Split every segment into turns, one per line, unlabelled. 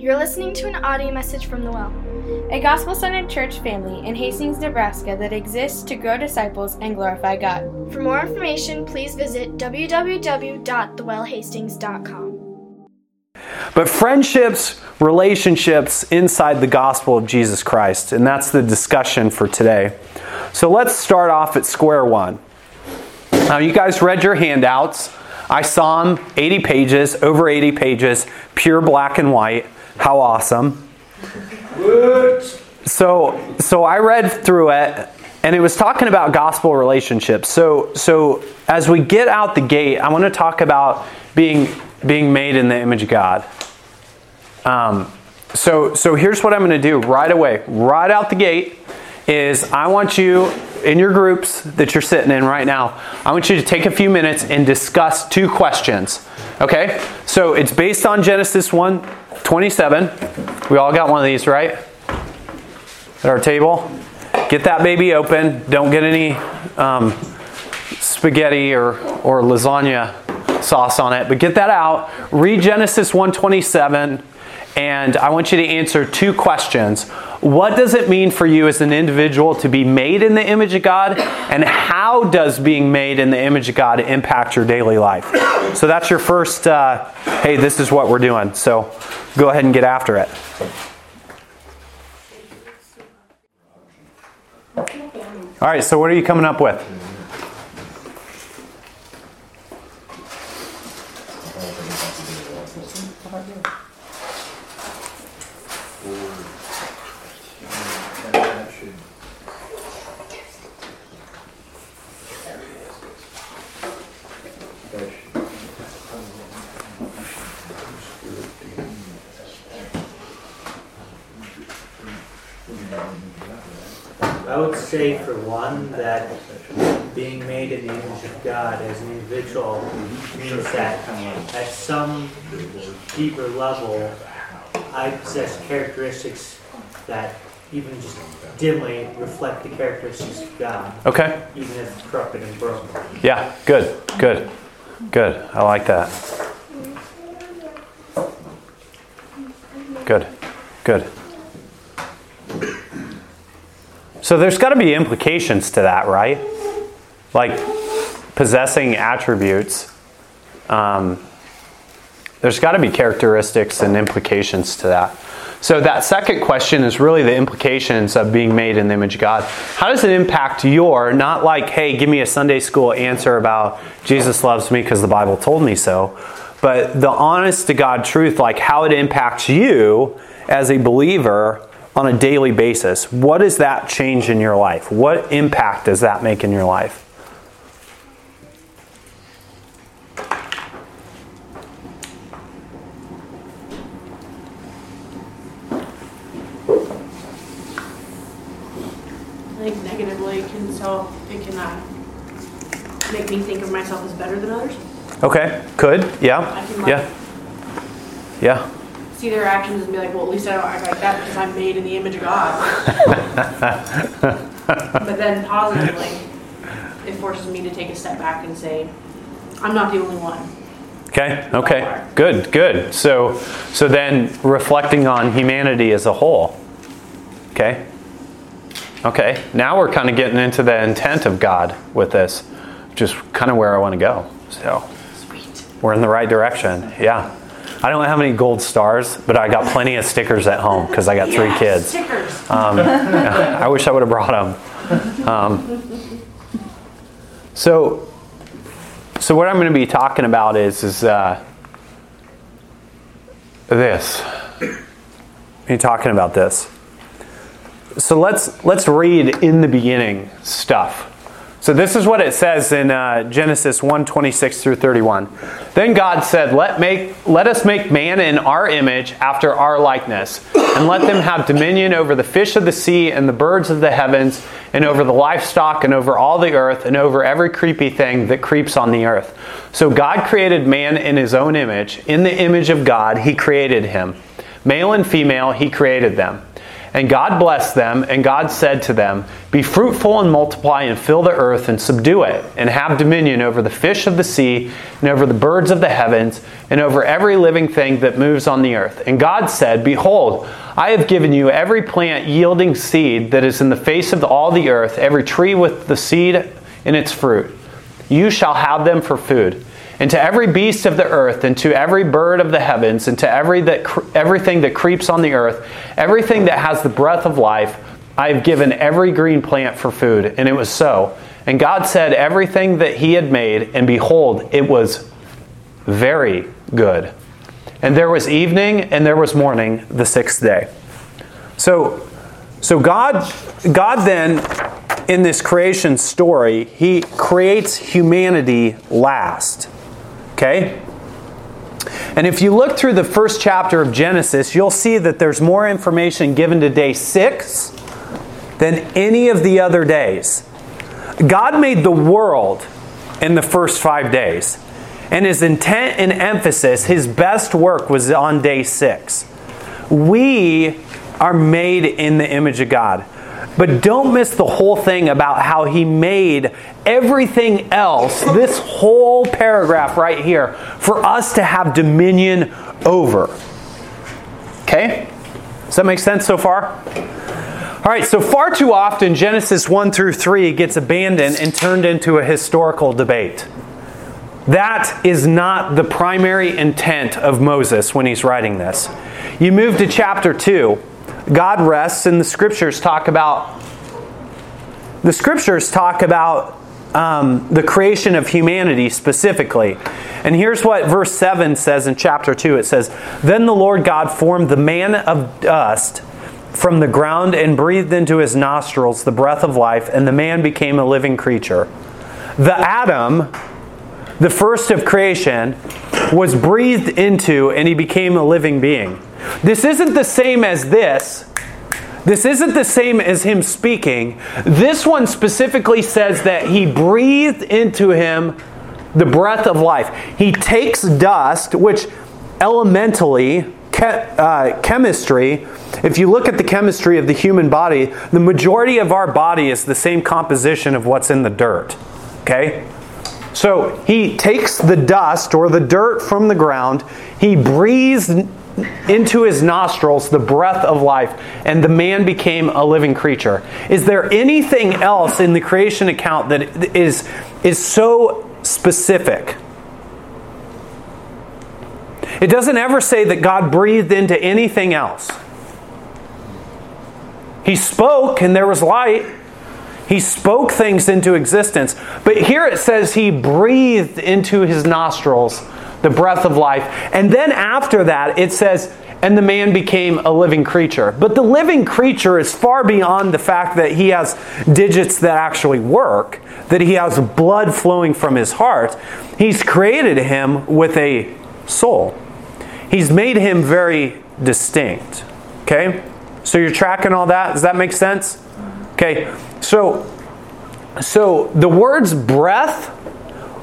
You're listening to an audio message from The Well,
a gospel centered church family in Hastings, Nebraska that exists to grow disciples and glorify God.
For more information, please visit www.thewellhastings.com.
But friendships, relationships inside the gospel of Jesus Christ, and that's the discussion for today. So let's start off at square one. Now, you guys read your handouts. I saw them 80 pages, over 80 pages, pure black and white. How awesome. So, so I read through it and it was talking about gospel relationships. So, so as we get out the gate, I want to talk about being being made in the image of God. Um, so, so here's what I'm going to do right away, right out the gate, is I want you in your groups that you're sitting in right now. I want you to take a few minutes and discuss two questions. Okay, so it's based on Genesis 1 27. We all got one of these, right? At our table. Get that baby open. Don't get any um, spaghetti or, or lasagna sauce on it, but get that out. Read Genesis 127 and I want you to answer two questions. What does it mean for you as an individual to be made in the image of God? And how does being made in the image of God impact your daily life? So that's your first, uh, hey, this is what we're doing. So go ahead and get after it. All right, so what are you coming up with?
I would say, for one, that being made in the image of God as an individual means that at some deeper level, I possess characteristics that even just dimly reflect the characteristics of God.
Okay.
Even if corrupted and broken.
Yeah, good, good, good. I like that. Good, good. So there's got to be implications to that, right? Like possessing attributes. Um, there's got to be characteristics and implications to that. So that second question is really the implications of being made in the image of God. How does it impact your, not like, hey, give me a Sunday school answer about Jesus loves me because the Bible told me so, but the honest to God truth, like how it impacts you as a believer on a daily basis. What does that change in your life? What impact does that make in your life?
I think negatively can so it can uh, make me think of myself as better than others.
Okay, could, yeah,
I can like
yeah, yeah.
See their actions and be like, well, at least I don't act like that because I'm made in the image of God. but then positively, it forces me to take a step back and say, I'm not the only one.
Okay, okay, good, good. So, so then reflecting on humanity as a whole. Okay, okay. Now we're kind of getting into the intent of God with this, just kind of where I want to go. So,
Sweet.
we're in the right direction. Yeah. I don't have any gold stars, but I got plenty of stickers at home because I got three
Yeah,
kids.
Stickers.
Um, I wish I would have brought them. Um, so, so what I'm going to be talking about is is uh, this. Are you talking about this? So let's let's read in the beginning stuff. So this is what it says in uh, Genesis 1, 26 through 31. Then God said, let, make, let us make man in our image after our likeness, and let them have dominion over the fish of the sea and the birds of the heavens, and over the livestock, and over all the earth, and over every creepy thing that creeps on the earth. So God created man in his own image. In the image of God, he created him. Male and female, he created them. And God blessed them, and God said to them, Be fruitful and multiply and fill the earth and subdue it, and have dominion over the fish of the sea, and over the birds of the heavens, and over every living thing that moves on the earth. And God said, Behold, I have given you every plant yielding seed that is in the face of all the earth, every tree with the seed in its fruit. You shall have them for food and to every beast of the earth, and to every bird of the heavens, and to every that everything that creeps on the earth, everything that has the breath of life, I have given every green plant for food. And it was so. And God said everything that He had made, and behold, it was very good. And there was evening, and there was morning, the sixth day. So, so God, God then, in this creation story, He creates humanity last. Okay? And if you look through the first chapter of Genesis, you'll see that there's more information given to day six than any of the other days. God made the world in the first five days. And his intent and emphasis, his best work was on day six. We are made in the image of God. But don't miss the whole thing about how he made everything else, this whole paragraph right here, for us to have dominion over. Okay? Does that make sense so far? All right, so far too often, Genesis 1 through 3 gets abandoned and turned into a historical debate. That is not the primary intent of Moses when he's writing this. You move to chapter 2 God rests, and the scriptures talk about the scriptures talk about um, the creation of humanity specifically. And here's what verse 7 says in chapter 2 it says, Then the Lord God formed the man of dust from the ground and breathed into his nostrils the breath of life, and the man became a living creature. The Adam, the first of creation, was breathed into and he became a living being. This isn't the same as this. This isn't the same as him speaking. This one specifically says that he breathed into him the breath of life. He takes dust, which elementally, uh, chemistry, if you look at the chemistry of the human body, the majority of our body is the same composition of what's in the dirt. Okay? So he takes the dust or the dirt from the ground, he breathes into his nostrils the breath of life, and the man became a living creature. Is there anything else in the creation account that is, is so specific? It doesn't ever say that God breathed into anything else. He spoke and there was light. He spoke things into existence. But here it says he breathed into his nostrils the breath of life. And then after that, it says, and the man became a living creature. But the living creature is far beyond the fact that he has digits that actually work, that he has blood flowing from his heart. He's created him with a soul. He's made him very distinct. Okay? So you're tracking all that? Does that make sense? Okay. So so the words breath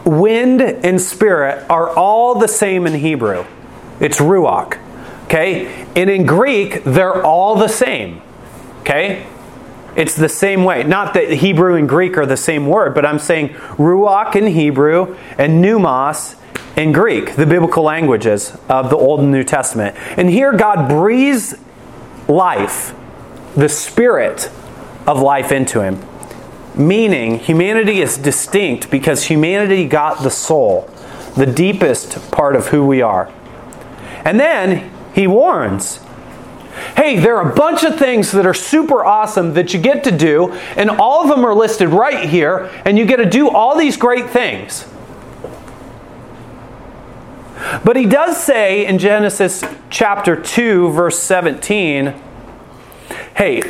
wind and spirit are all the same in Hebrew. It's ruach. Okay? And in Greek, they're all the same. Okay? It's the same way. Not that Hebrew and Greek are the same word, but I'm saying ruach in Hebrew and pneumos in Greek, the biblical languages of the Old and New Testament. And here God breathes life, the spirit of life into him. Meaning, humanity is distinct because humanity got the soul, the deepest part of who we are. And then he warns hey, there are a bunch of things that are super awesome that you get to do, and all of them are listed right here, and you get to do all these great things. But he does say in Genesis chapter 2, verse 17, hey,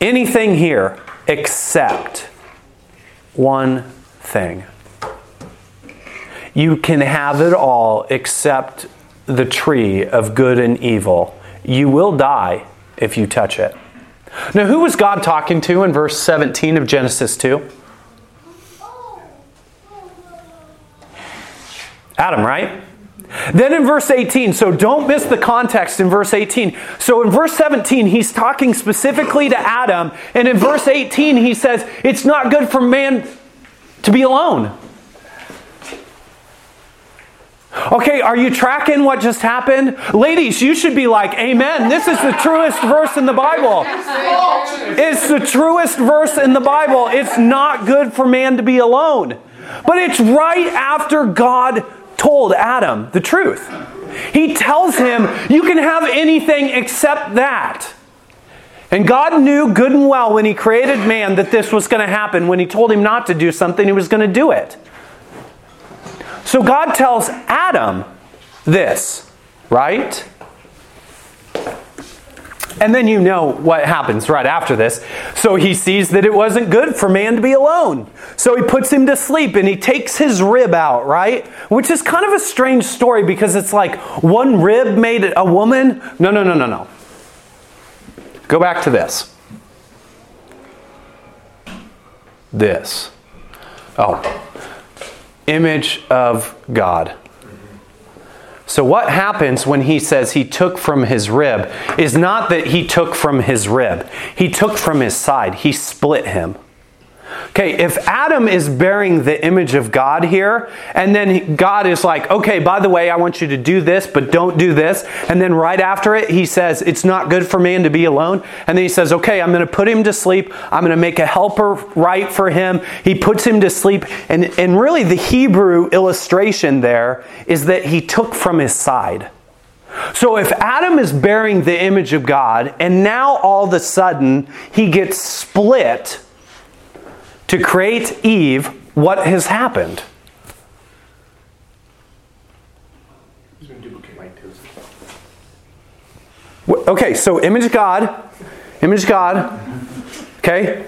anything here except one thing. You can have it all except the tree of good and evil. You will die if you touch it. Now, who was God talking to in verse 17 of Genesis 2? Adam, right? Then in verse 18, so don't miss the context in verse 18. So in verse 17, he's talking specifically to Adam. And in verse 18, he says, It's not good for man to be alone. Okay, are you tracking what just happened? Ladies, you should be like, Amen. This is the truest verse in the Bible. It's the truest verse in the Bible. It's not good for man to be alone. But it's right after God told Adam the truth. He tells him, You can have anything except that. And God knew good and well when He created man that this was going to happen. When He told him not to do something, He was going to do it. So God tells Adam this, right? And then you know what happens right after this. So he sees that it wasn't good for man to be alone. So he puts him to sleep and he takes his rib out, right? Which is kind of a strange story because it's like one rib made a woman. No, no, no, no, no. Go back to this. This. Oh. Image of God. So, what happens when he says he took from his rib is not that he took from his rib, he took from his side, he split him. Okay, if Adam is bearing the image of God here, and then God is like, okay, by the way, I want you to do this, but don't do this. And then right after it, he says, it's not good for man to be alone. And then he says, okay, I'm going to put him to sleep. I'm going to make a helper right for him. He puts him to sleep. And, and really, the Hebrew illustration there is that he took from his side. So if Adam is bearing the image of God, and now all of a sudden he gets split to create Eve, what has happened? Okay, so image God, image God. Okay,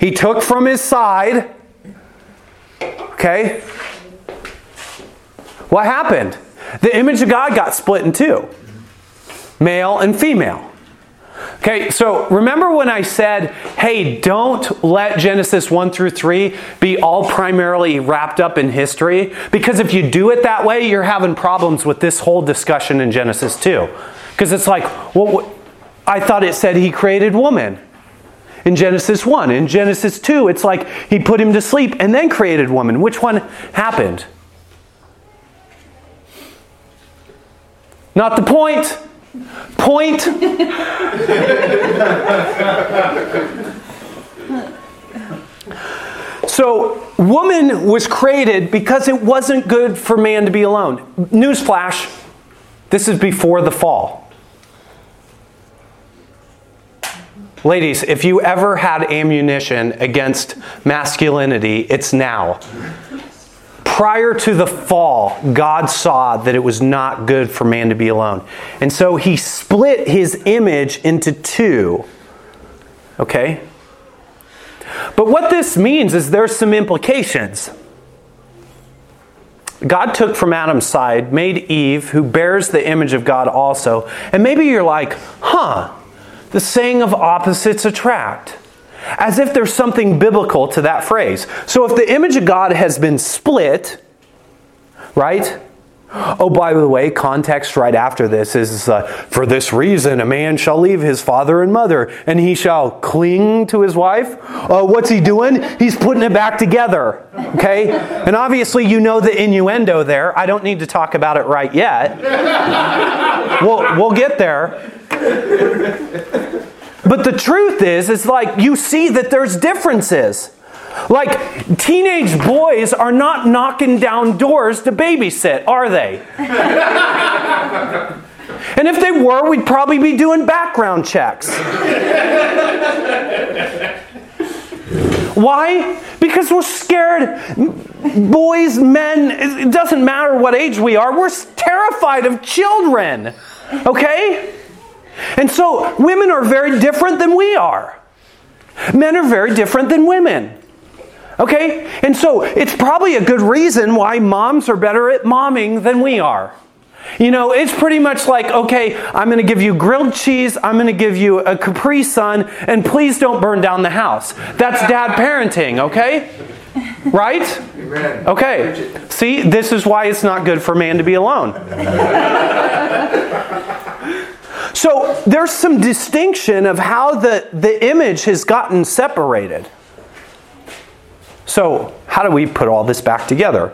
he took from his side. Okay, what happened? The image of God got split in two male and female. Okay, so remember when I said, hey, don't let Genesis 1 through 3 be all primarily wrapped up in history? Because if you do it that way, you're having problems with this whole discussion in Genesis 2. Because it's like, well, I thought it said he created woman in Genesis 1. In Genesis 2, it's like he put him to sleep and then created woman. Which one happened? Not the point. Point. so, woman was created because it wasn't good for man to be alone. Newsflash this is before the fall. Ladies, if you ever had ammunition against masculinity, it's now prior to the fall, God saw that it was not good for man to be alone. And so he split his image into two. Okay? But what this means is there's some implications. God took from Adam's side, made Eve, who bears the image of God also. And maybe you're like, huh, the saying of opposites attract as if there's something biblical to that phrase. So if the image of God has been split, right? Oh, by the way, context right after this is uh, for this reason a man shall leave his father and mother and he shall cling to his wife. Uh, what's he doing? He's putting it back together. Okay? And obviously, you know the innuendo there. I don't need to talk about it right yet. we'll, we'll get there. But the truth is, it's like you see that there's differences. Like teenage boys are not knocking down doors to babysit, are they? and if they were, we'd probably be doing background checks. Why? Because we're scared. Boys, men, it doesn't matter what age we are, we're terrified of children. Okay? And so women are very different than we are. Men are very different than women. Okay? And so it's probably a good reason why moms are better at momming than we are. You know, it's pretty much like, okay, I'm going to give you grilled cheese, I'm going to give you a Capri Sun, and please don't burn down the house. That's dad parenting, okay? Right? Okay. See, this is why it's not good for man to be alone. so there's some distinction of how the, the image has gotten separated. So, how do we put all this back together?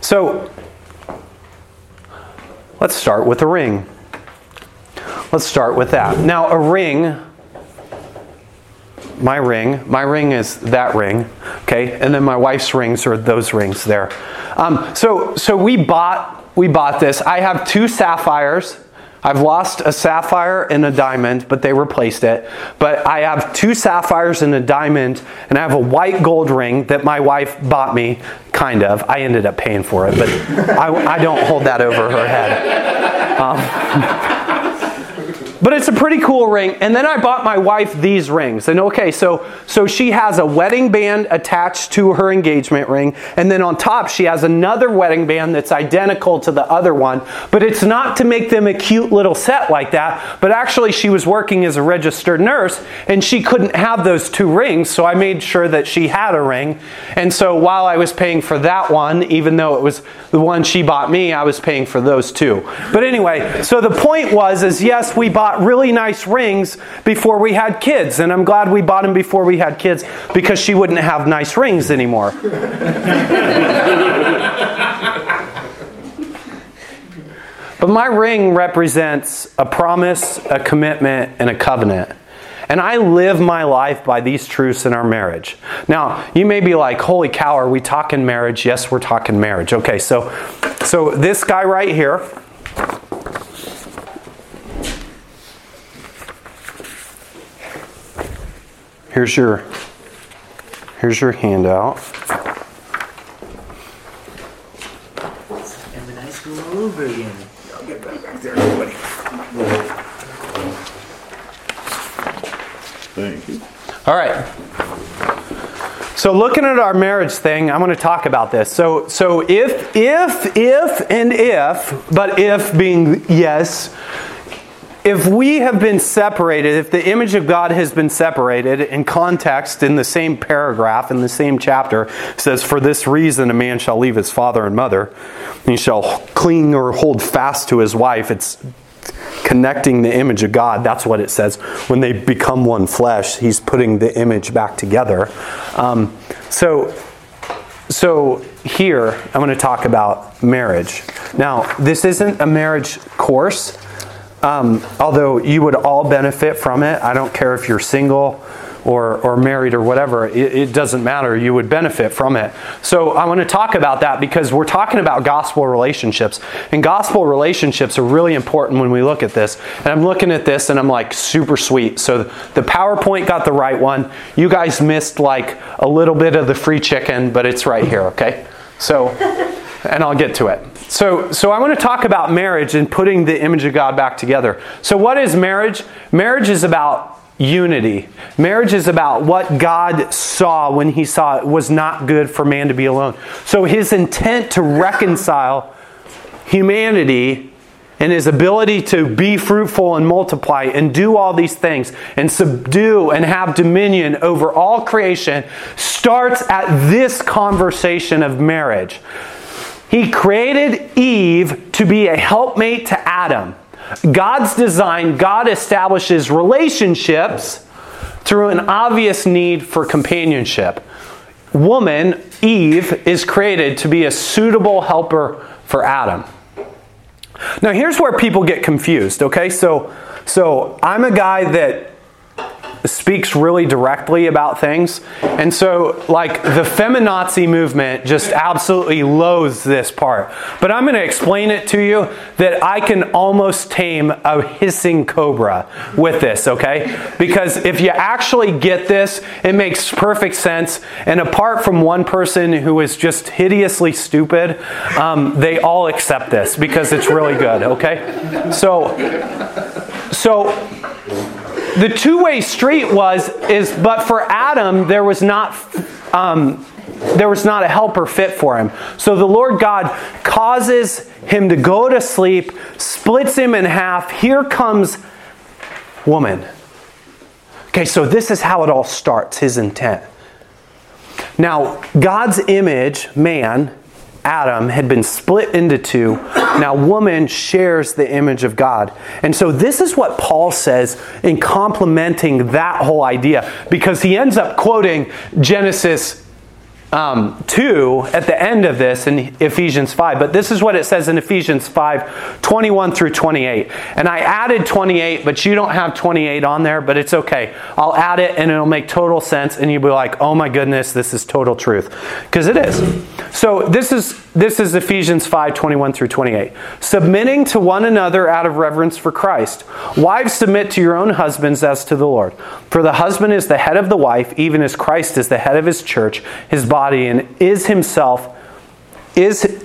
So, let's start with a ring. Let's start with that. Now, a ring, my ring, my ring is that ring, okay, and then my wife's rings are those rings there. Um, so, so we bought we bought this. I have two sapphires. I've lost a sapphire and a diamond, but they replaced it. But I have two sapphires and a diamond, and I have a white gold ring that my wife bought me, kind of. I ended up paying for it, but I, I don't hold that over her head. Um, but it's a pretty cool ring. And then I bought my wife these rings. And okay, so so she has a wedding band attached to her engagement ring, and then on top she has another wedding band that's identical to the other one. But it's not to make them a cute little set like that. But actually, she was working as a registered nurse, and she couldn't have those two rings. So I made sure that she had a ring. And so while I was paying for that one, even though it was the one she bought me, I was paying for those two. But anyway, so the point was, is yes, we bought really nice rings before we had kids. And I'm glad we bought them before we had kids because she wouldn't have nice rings anymore. but my ring represents a promise, a commitment, and a covenant. And I live my life by these truths in our marriage. Now, you may be like, "Holy cow, are we talking marriage?" Yes, we're talking marriage. Okay, so so this guy right here, Here's your here's your handout.
And the nice go all over again.
Thank you.
All right. So looking at our marriage thing, I'm going to talk about this. So so if if if and if, but if being yes, if we have been separated, if the image of God has been separated in context in the same paragraph, in the same chapter, says, For this reason a man shall leave his father and mother, and he shall cling or hold fast to his wife. It's connecting the image of God. That's what it says. When they become one flesh, he's putting the image back together. Um, so, so here, I'm going to talk about marriage. Now, this isn't a marriage course. Um, although you would all benefit from it, I don't care if you're single or, or married or whatever, it, it doesn't matter. You would benefit from it. So I want to talk about that because we're talking about gospel relationships. And gospel relationships are really important when we look at this. And I'm looking at this and I'm like, super sweet. So the PowerPoint got the right one. You guys missed like a little bit of the free chicken, but it's right here, okay? So, and I'll get to it. So, so I want to talk about marriage and putting the image of God back together. So, what is marriage? Marriage is about unity. Marriage is about what God saw when He saw it was not good for man to be alone. So, His intent to reconcile humanity and his ability to be fruitful and multiply and do all these things and subdue and have dominion over all creation starts at this conversation of marriage. He created Eve to be a helpmate to Adam. God's design, God establishes relationships through an obvious need for companionship. Woman, Eve, is created to be a suitable helper for Adam. Now, here's where people get confused, okay? So, so I'm a guy that speaks really directly about things. And so, like, the feminazi movement just absolutely loathes this part. But I'm going to explain it to you that I can almost tame a hissing cobra with this, okay? Because if you actually get this, it makes perfect sense. And apart from one person who is just hideously stupid, um, they all accept this because it's really good, okay? So, so the two-way street was is but for adam there was not um, there was not a helper fit for him. So the lord god causes him to go to sleep splits him in half. Here comes woman. Okay so this is how it all starts his intent. Now, God's image, man, Adam, had been split into two. Now, woman shares the image of God. And so, this is what Paul says in complementing that whole idea, because he ends up quoting Genesis um, 2 at the end of this in Ephesians 5. But this is what it says in Ephesians 5 21 through 28. And I added 28, but you don't have 28 on there, but it's okay. I'll add it and it'll make total sense, and you'll be like, oh my goodness, this is total truth. Because it is. So this is this is Ephesians 5 21 through 28. Submitting to one another out of reverence for Christ. Wives, submit to your own husbands as to the Lord. For the husband is the head of the wife, even as Christ is the head of his church, his body, and is himself is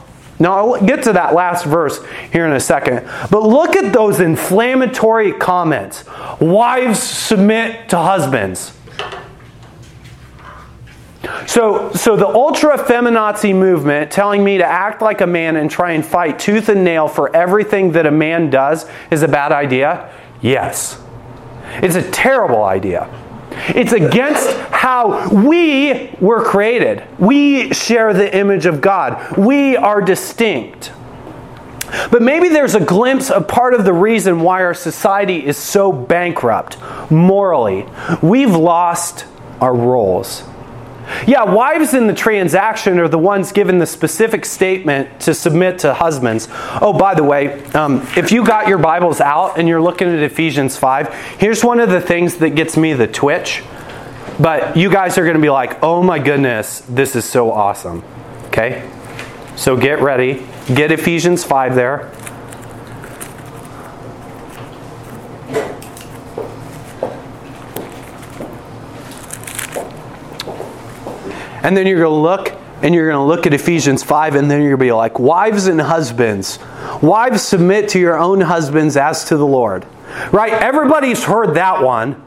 Now, I'll get to that last verse here in a second. But look at those inflammatory comments. Wives submit to husbands. So, so the ultra feminazi movement telling me to act like a man and try and fight tooth and nail for everything that a man does is a bad idea? Yes. It's a terrible idea. It's against how we were created. We share the image of God. We are distinct. But maybe there's a glimpse of part of the reason why our society is so bankrupt morally. We've lost our roles. Yeah, wives in the transaction are the ones given the specific statement to submit to husbands. Oh, by the way, um, if you got your Bibles out and you're looking at Ephesians 5, here's one of the things that gets me the twitch. But you guys are going to be like, oh my goodness, this is so awesome. Okay? So get ready. Get Ephesians 5 there. And then you're going to look and you're going to look at Ephesians 5 and then you're going to be like, Wives and husbands, wives submit to your own husbands as to the Lord. Right? Everybody's heard that one.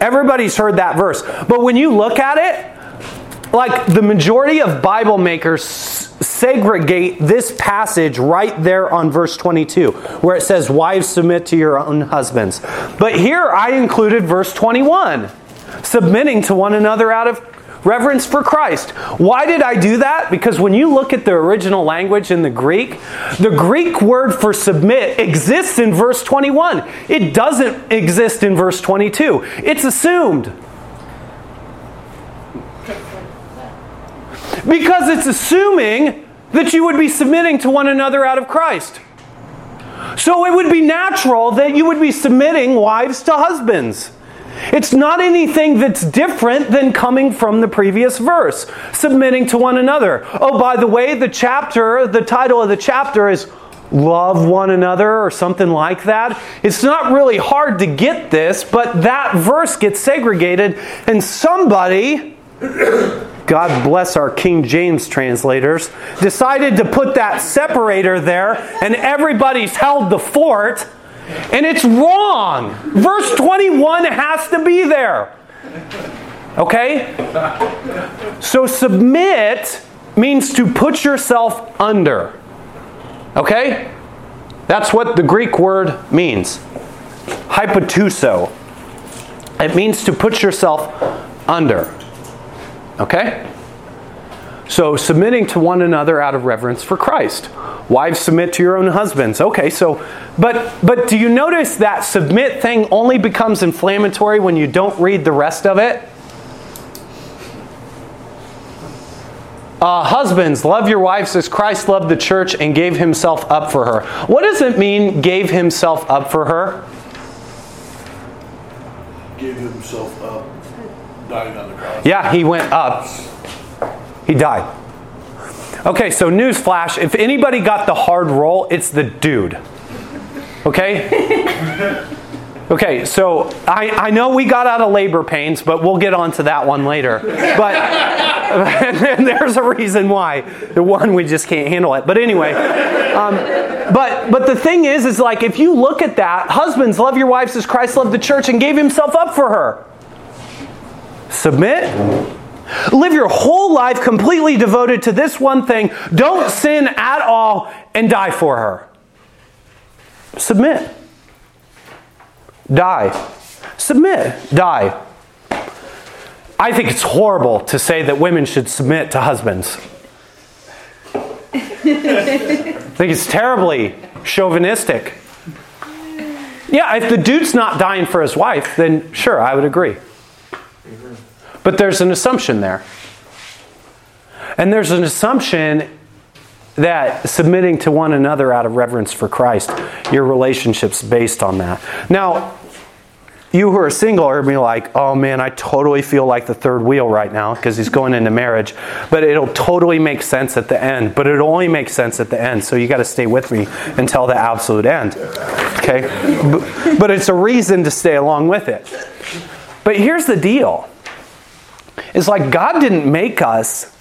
Everybody's heard that verse. But when you look at it, like the majority of Bible makers segregate this passage right there on verse 22, where it says, Wives submit to your own husbands. But here I included verse 21, submitting to one another out of reverence for Christ. Why did I do that? Because when you look at the original language in the Greek, the Greek word for submit exists in verse 21. It doesn't exist in verse 22. It's assumed. Because it's assuming that you would be submitting to one another out of Christ. So it would be natural that you would be submitting wives to husbands. It's not anything that's different than coming from the previous verse, submitting to one another. Oh, by the way, the chapter, the title of the chapter is Love One Another or something like that. It's not really hard to get this, but that verse gets segregated, and somebody, God bless our King James translators, decided to put that separator there, and everybody's held the fort. And it's wrong. Verse 21 has to be there. Okay? So submit means to put yourself under. Okay? That's what the Greek word means. Hypotasso. It means to put yourself under. Okay? So submitting to one another out of reverence for Christ. Wives submit to your own husbands. Okay, so but but do you notice that submit thing only becomes inflammatory when you don't read the rest of it? Uh, husbands, love your wives as Christ loved the church and gave himself up for her. What does it mean, gave himself up for her?
Gave himself up, dying on the cross.
Yeah, he went up. He died. Okay, so newsflash if anybody got the hard roll, it's the dude. Okay? Okay, so I, I know we got out of labor pains, but we'll get onto that one later. But there's a reason why. The one, we just can't handle it. But anyway, um, but but the thing is, is like if you look at that, husbands love your wives as Christ loved the church and gave Himself up for her. Submit. Live your whole life completely devoted to this one thing. Don't sin at all and die for her. Submit. Die. Submit. Die. I think it's horrible to say that women should submit to husbands. I think it's terribly chauvinistic. Yeah, if the dude's not dying for his wife, then sure, I would agree. But there's an assumption there. And there's an assumption that submitting to one another out of reverence for Christ, your relationship's based on that. Now, you who are single are be like, oh man, I totally feel like the third wheel right now because he's going into marriage. But it'll totally make sense at the end. But it'll only make sense at the end. So you got to stay with me until the absolute end. Okay? But it's a reason to stay along with it. But here's the deal it's like God didn't make us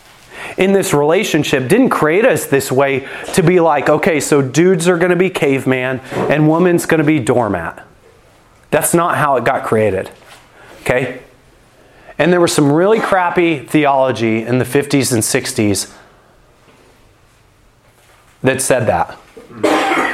in this relationship didn't create us this way to be like, okay, so dudes are going to be caveman and woman's going to be doormat. That's not how it got created. Okay? And there was some really crappy theology in the 50s and 60s that said that.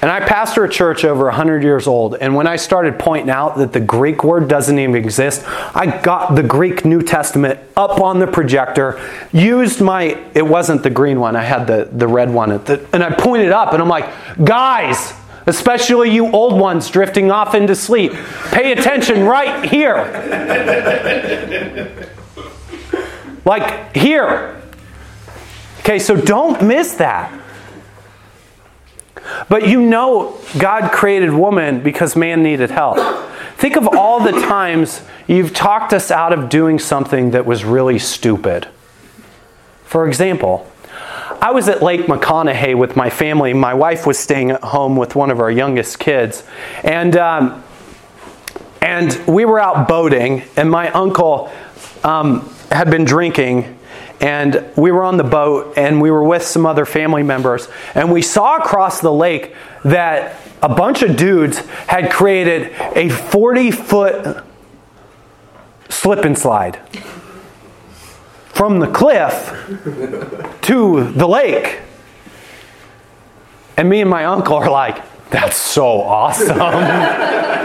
And I pastor a church over 100 years old, and when I started pointing out that the Greek word doesn't even exist, I got the Greek New Testament up on the projector, used my, it wasn't the green one, I had the, the red one, the, and I pointed up, and I'm like, guys, especially you old ones drifting off into sleep, pay attention right here. like here. Okay, so don't miss that. But you know, God created woman because man needed help. Think of all the times you've talked us out of doing something that was really stupid. For example, I was at Lake McConaughy with my family. My wife was staying at home with one of our youngest kids. And, um, and we were out boating, and my uncle um, had been drinking and we were on the boat and we were with some other family members and we saw across the lake that a bunch of dudes had created a 40 foot slip and slide from the cliff to the lake. And me and my uncle are like that's so awesome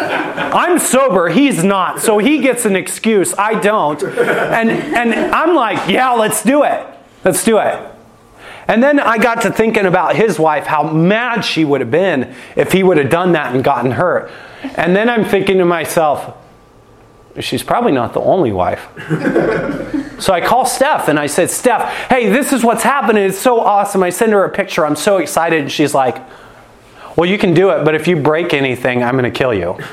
I'm sober, he's not. So he gets an excuse, I don't. And and I'm like, yeah, let's do it. Let's do it. And then I got to thinking about his wife, how mad she would have been if he would have done that and gotten hurt. And then I'm thinking to myself, she's probably not the only wife. so I call Steph and I said, Steph, hey, this is what's happening. It's so awesome. I send her a picture. I'm so excited. And she's like, well, you can do it, but if you break anything, I'm going to kill you.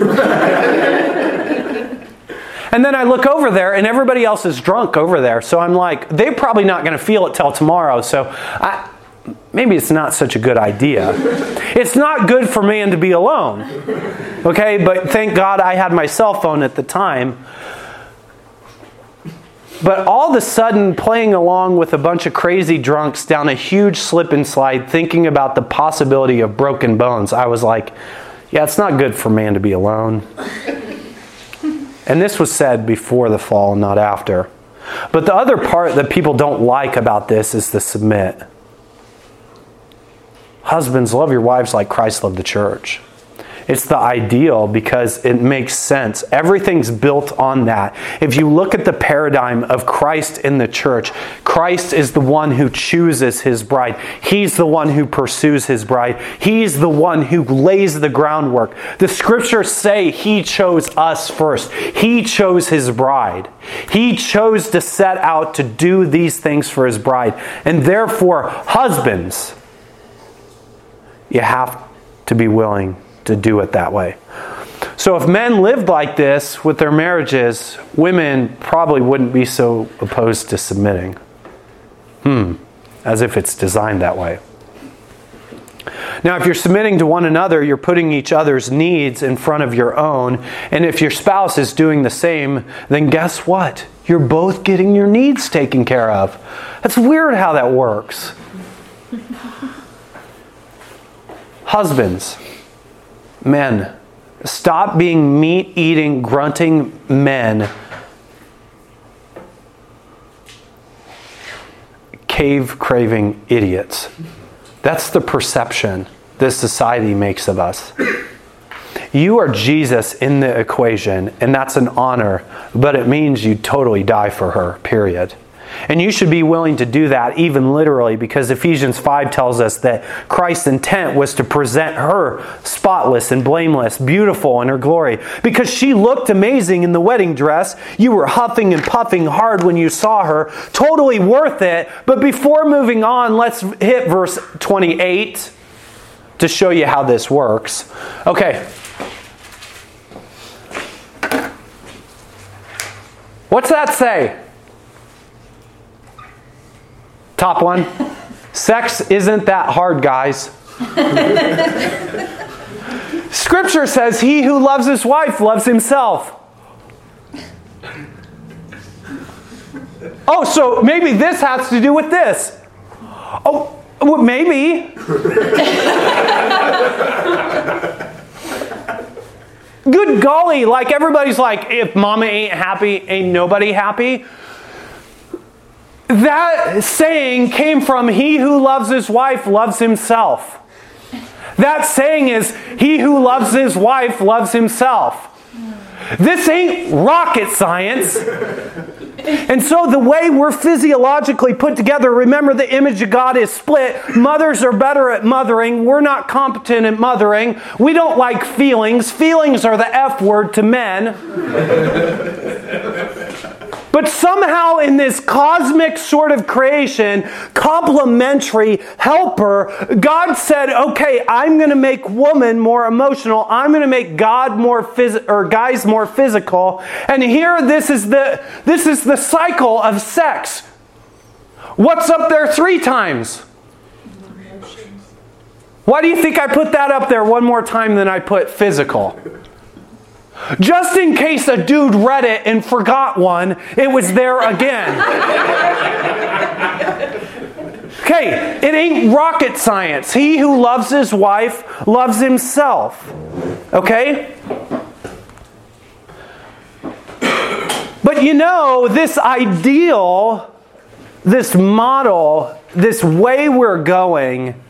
and then I look over there, and everybody else is drunk over there. So I'm like, they're probably not going to feel it till tomorrow. So I, maybe it's not such a good idea. It's not good for man to be alone. Okay, but thank God I had my cell phone at the time. But all of a sudden, playing along with a bunch of crazy drunks down a huge slip and slide, thinking about the possibility of broken bones, I was like, yeah, it's not good for man to be alone. and this was said before the fall, not after. But the other part that people don't like about this is the submit. Husbands, love your wives like Christ loved the church. It's the ideal because it makes sense. Everything's built on that. If you look at the paradigm of Christ in the church, Christ is the one who chooses his bride. He's the one who pursues his bride. He's the one who lays the groundwork. The scriptures say he chose us first. He chose his bride. He chose to set out to do these things for his bride. And therefore, husbands, you have to be willing to do it that way. So if men lived like this with their marriages, women probably wouldn't be so opposed to submitting. Hmm, as if it's designed that way. Now, if you're submitting to one another, you're putting each other's needs in front of your own. And if your spouse is doing the same, then guess what? you're both getting your needs taken care of. That's weird how that works. Husbands, men, stop being meat eating, grunting men. Cave craving idiots. That's the perception this society makes of us. You are Jesus in the equation, and that's an honor, but it means you totally die for her, period. And you should be willing to do that even literally because Ephesians 5 tells us that Christ's intent was to present her spotless and blameless, beautiful in her glory. Because she looked amazing in the wedding dress. You were huffing and puffing hard when you saw her. Totally worth it. But before moving on, let's hit verse 28 to show you how this works. Okay. What's that say? Top one. Sex isn't that hard, guys. Scripture says, He who loves his wife loves himself. Oh, so maybe this has to do with this. Oh, well, maybe. Good golly, like everybody's like, if mama ain't happy, ain't nobody happy. That saying came from he who loves his wife loves himself. That saying is he who loves his wife loves himself. This ain't rocket science. And so, the way we're physiologically put together, remember the image of God is split. Mothers are better at mothering. We're not competent at mothering. We don't like feelings. Feelings are the F word to men. But somehow, in this cosmic sort of creation, complementary helper, God said, "Okay, I'm going to make woman more emotional. I'm going to make God more phys- or guys more physical." And here, this is the this is the cycle of sex. What's up there three times? Why do you think I put that up there one more time than I put physical? Just in case a dude read it and forgot one, it was there again. Okay, it ain't rocket science. He who loves his wife loves himself. Okay? But you know, this ideal, this model, this way we're going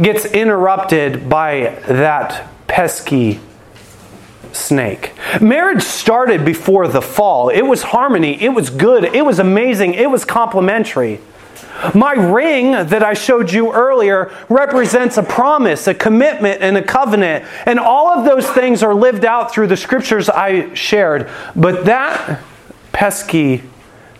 gets interrupted by that pesky snake. Marriage started before the fall. It was harmony, it was good, it was amazing, it was complementary. My ring that I showed you earlier represents a promise, a commitment, and a covenant. And all of those things are lived out through the scriptures I shared. But that pesky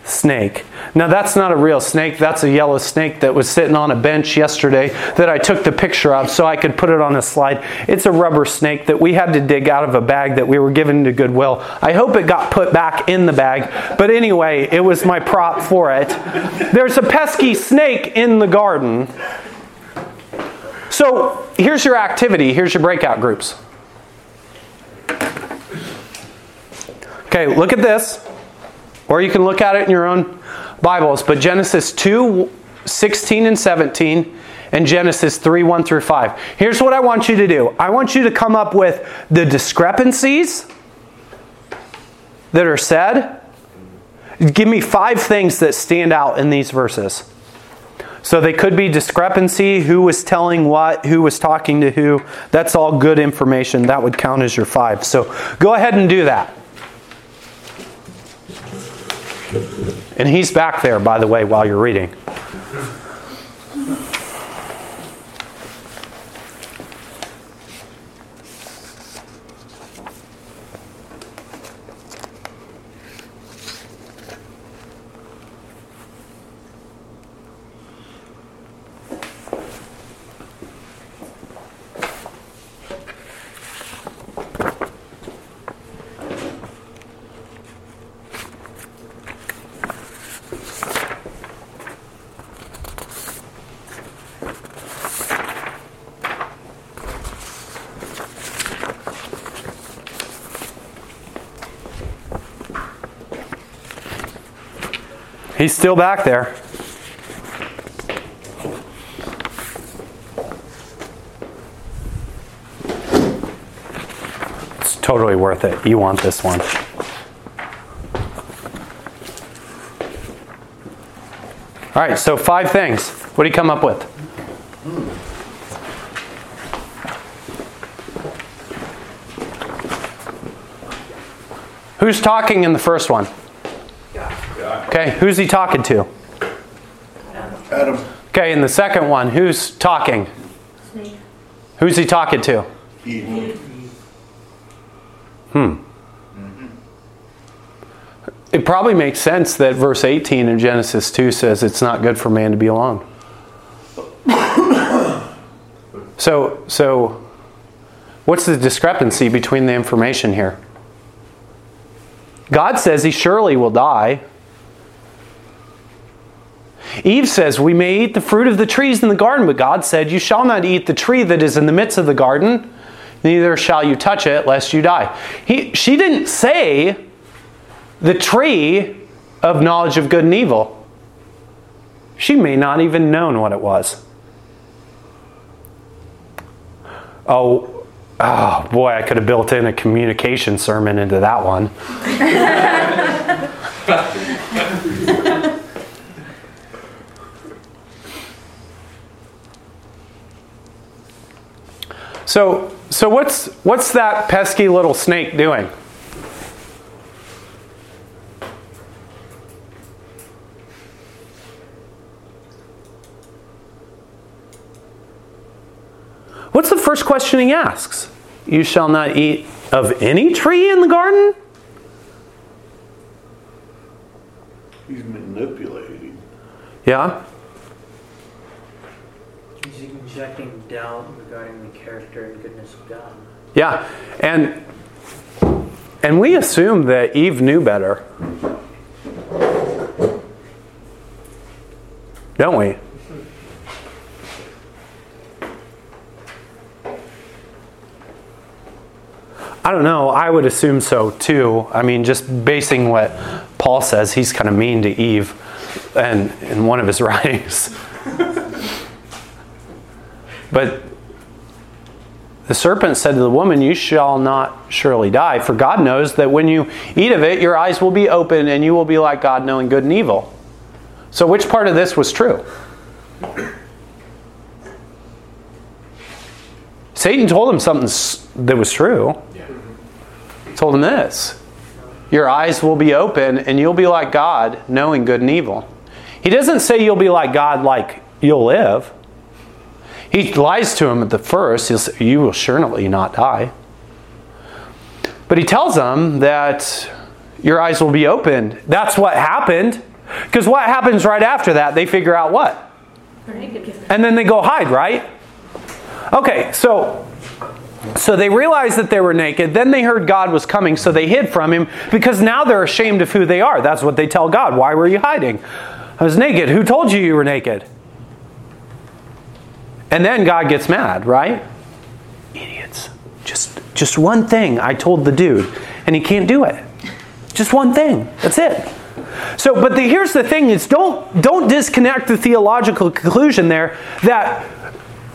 snake. Now, that's not a real snake. That's a yellow snake that was sitting on a bench yesterday that I took the picture of so I could put it on a slide. It's a rubber snake that we had to dig out of a bag that we were given to Goodwill. I hope it got put back in the bag, but anyway, it was my prop for it. There's a pesky snake in the garden. So, here's your activity. Here's your breakout groups. Okay, look at this. Or you can look at it in your own Bibles. But Genesis 2 16 and 17 and Genesis 3 1 through 5. Here's what I want you to do I want you to come up with the discrepancies that are said. Give me five things that stand out in these verses. So they could be discrepancy, who was telling what, who was talking to who. That's all good information. That would count as your five. So go ahead and do that. And he's back there, by the way, while you're reading. He's still back there. It's totally worth it. You want this one. All right, so five things. What do you come up with? Who's talking in the first one? Okay, who's he talking to?
Adam,
Okay, in the second one, who's talking? Who's he talking to?
Eve. Hmm.
It probably makes sense that verse 18 in Genesis 2 says it's not good for man to be alone. so, so what's the discrepancy between the information here? God says he surely will die. Eve says, We may eat the fruit of the trees in the garden, but God said, You shall not eat the tree that is in the midst of the garden, neither shall you touch it, lest you die. He, she didn't say the tree of knowledge of good and evil. She may not even known what it was. Oh, oh boy, I could have built in a communication sermon into that one. So, so what's what's that pesky little snake doing? What's the first question he asks? You shall not eat of any tree in the garden?
He's manipulating.
Yeah.
Doubt regarding the character and goodness of God.
Yeah. And and we assume that Eve knew better. Don't we? I don't know. I would assume so too. I mean, just basing what Paul says, he's kind of mean to Eve and in one of his writings. But the serpent said to the woman, You shall not surely die, for God knows that when you eat of it, your eyes will be open and you will be like God, knowing good and evil. So, which part of this was true? Satan told him something that was true. He told him this Your eyes will be open and you'll be like God, knowing good and evil. He doesn't say you'll be like God, like you'll live. He lies to him at the first. He'll say, You will surely not die. But he tells them that your eyes will be opened. That's what happened. Because what happens right after that? They figure out what? And then they go hide, right? Okay, so so they realized that they were naked. Then they heard God was coming, so they hid from him because now they're ashamed of who they are. That's what they tell God. Why were you hiding? I was naked. Who told you you were naked? And then God gets mad, right? Idiots. Just just one thing I told the dude, and he can't do it. Just one thing. That's it. So, but the, here's the thing: is don't don't disconnect the theological conclusion there that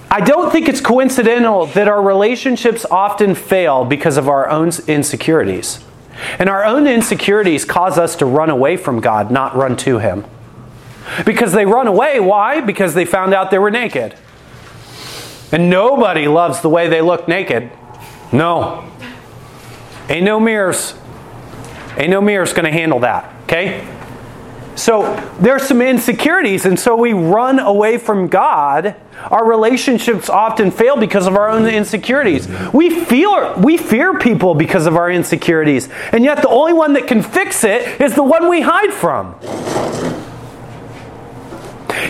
I don't think it's coincidental that our relationships often fail because of our own insecurities. And our own insecurities cause us to run away from God, not run to Him. Because they run away, why? Because they found out they were naked. And nobody loves the way they look naked. No. Ain't no mirrors. Ain't no mirrors going to handle that, okay? So there's some insecurities, and so we run away from God. Our relationships often fail because of our own insecurities. We feel we fear people because of our insecurities, and yet the only one that can fix it is the one we hide from.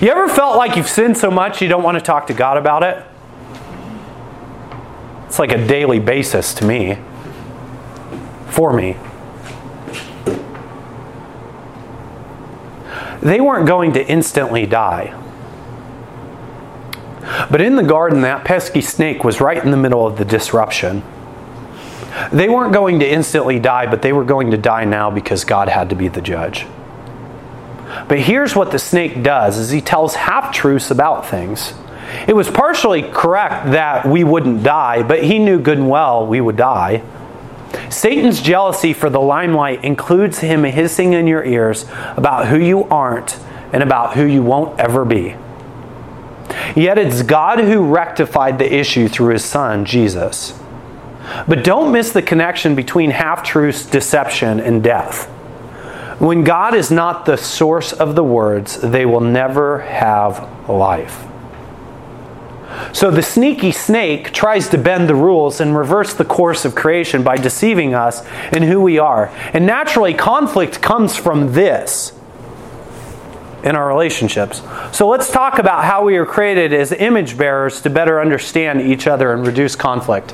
You ever felt like you've sinned so much you don't want to talk to God about it? It's like a daily basis to me. For me. they weren't going to instantly die. But in the garden, that pesky snake was right in the middle of the disruption. They weren't going to instantly die, but they were going to die now because God had to be the judge. But here's what the snake does is he tells half truths about things. It was partially correct that we wouldn't die, but he knew good and well we would die. Satan's jealousy for the limelight includes him hissing in your ears about who you aren't and about who you won't ever be. Yet it's God who rectified the issue through his son, Jesus. But don't miss the connection between half truths, deception, and death. When God is not the source of the words, they will never have life. So the sneaky snake tries to bend the rules and reverse the course of creation by deceiving us in who we are. And naturally, conflict comes from this in our relationships. So let's talk about how we are created as image bearers to better understand each other and reduce conflict.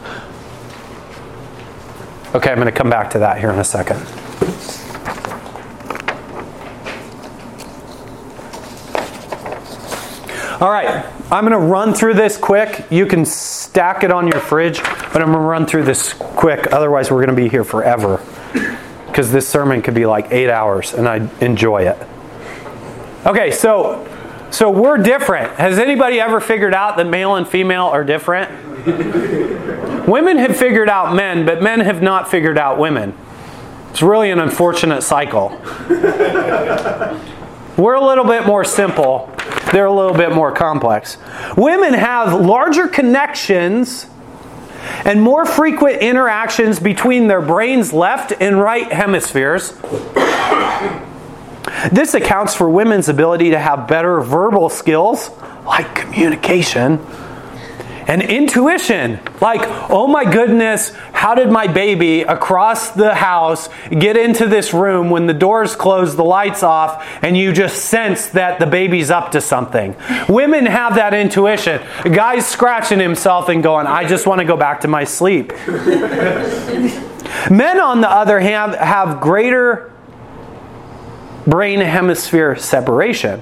Okay, I'm going to come back to that here in a second. All right, I'm going to run through this quick. You can stack it on your fridge, but I'm going to run through this quick. Otherwise, we're going to be here forever because this sermon could be like eight hours, and I enjoy it. Okay, so so we're different. Has anybody ever figured out that male and female are different? women have figured out men, but men have not figured out women. It's really an unfortunate cycle. We're a little bit more simple, they're a little bit more complex. Women have larger connections and more frequent interactions between their brain's left and right hemispheres. This accounts for women's ability to have better verbal skills, like communication, and intuition. Like, oh my goodness, how did my baby across the house get into this room when the doors closed, the lights off, and you just sense that the baby's up to something? Women have that intuition. A guy's scratching himself and going, I just want to go back to my sleep. Men, on the other hand, have greater brain hemisphere separation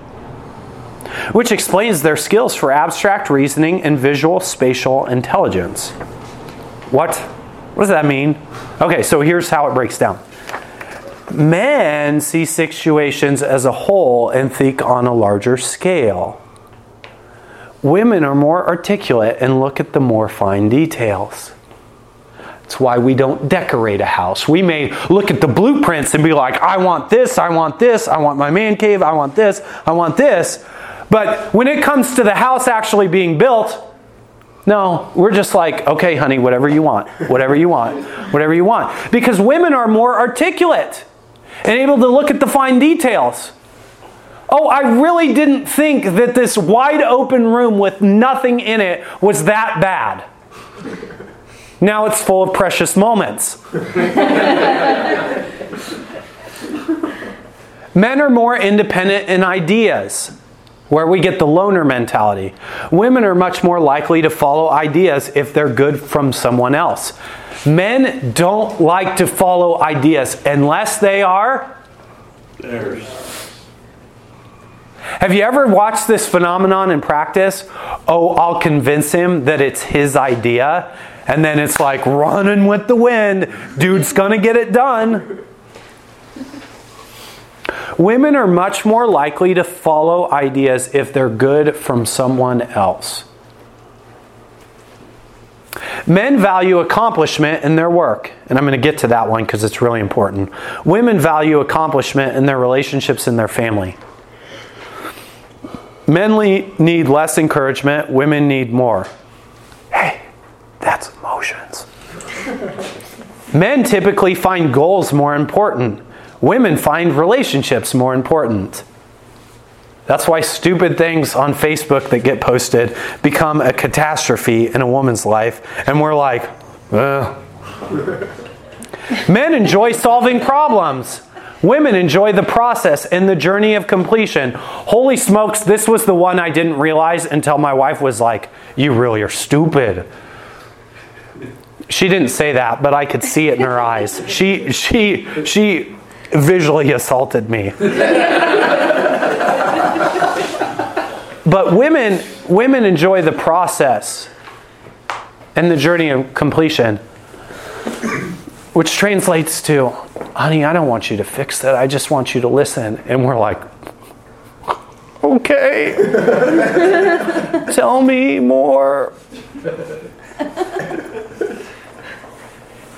which explains their skills for abstract reasoning and visual spatial intelligence. What? What does that mean? Okay, so here's how it breaks down. Men see situations as a whole and think on a larger scale. Women are more articulate and look at the more fine details. That's why we don't decorate a house. We may look at the blueprints and be like, I want this, I want this, I want my man cave, I want this, I want this. But when it comes to the house actually being built, no, we're just like, okay, honey, whatever you want, whatever you want, whatever you want. Because women are more articulate and able to look at the fine details. Oh, I really didn't think that this wide open room with nothing in it was that bad. Now it's full of precious moments. Men are more independent in ideas where we get the loner mentality. Women are much more likely to follow ideas if they're good from someone else. Men don't like to follow ideas unless they are
Theirs.
Have you ever watched this phenomenon in practice? Oh, I'll convince him that it's his idea. And then it's like running with the wind. Dude's gonna get it done. Women are much more likely to follow ideas if they're good from someone else. Men value accomplishment in their work, and I'm going to get to that one because it's really important. Women value accomplishment in their relationships in their family. Men need less encouragement, women need more. Hey, that's emotions. Men typically find goals more important. Women find relationships more important. That's why stupid things on Facebook that get posted become a catastrophe in a woman's life, and we're like, "Ugh." Men enjoy solving problems. Women enjoy the process and the journey of completion. Holy smokes, this was the one I didn't realize until my wife was like, You really are stupid. She didn't say that, but I could see it in her eyes. She she she visually assaulted me. but women women enjoy the process and the journey of completion which translates to honey i don't want you to fix that i just want you to listen and we're like Okay. Tell me more.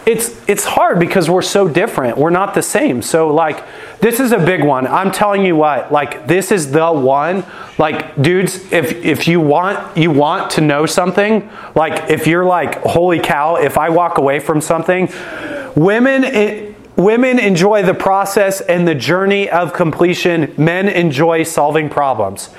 It's it's hard because we're so different. We're not the same. So like this is a big one. I'm telling you what, like this is the one. Like dudes, if if you want you want to know something, like if you're like holy cow, if I walk away from something, women it, women enjoy the process and the journey of completion. Men enjoy solving problems.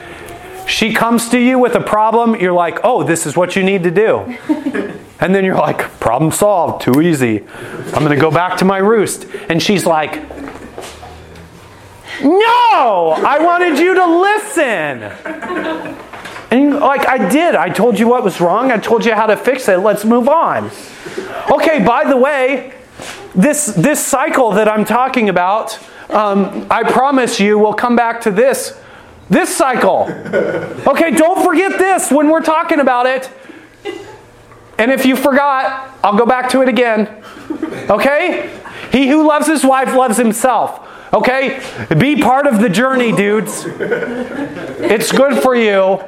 She comes to you with a problem, you're like, "Oh, this is what you need to do." And then you're like, problem solved, too easy. I'm going to go back to my roost. And she's like, no, I wanted you to listen. And like I did, I told you what was wrong. I told you how to fix it. Let's move on. Okay, by the way, this this cycle that I'm talking about, um, I promise you, we'll come back to this this cycle. Okay, don't forget this when we're talking about it. And if you forgot, I'll go back to it again. Okay? He who loves his wife loves himself. Okay? Be part of the journey, dudes. It's good for you.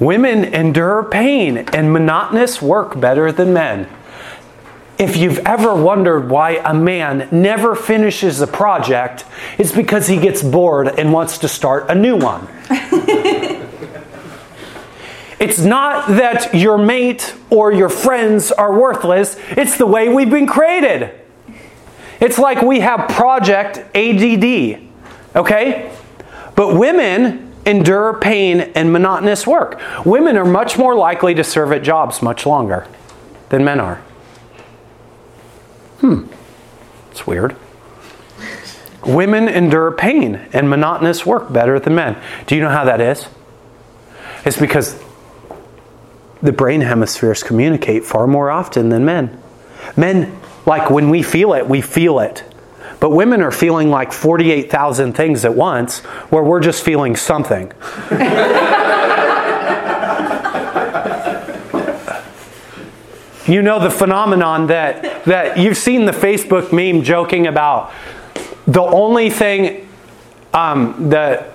Women endure pain and monotonous work better than men. If you've ever wondered why a man never finishes a project, it's because he gets bored and wants to start a new one. It's not that your mate or your friends are worthless, it's the way we've been created. It's like we have project ADD, okay? But women endure pain and monotonous work. Women are much more likely to serve at jobs much longer than men are. Hmm, it's weird. Women endure pain and monotonous work better than men. Do you know how that is? It's because the brain hemispheres communicate far more often than men. Men, like when we feel it, we feel it. But women are feeling like 48,000 things at once, where we're just feeling something. you know the phenomenon that, that you've seen the Facebook meme joking about the only thing um, that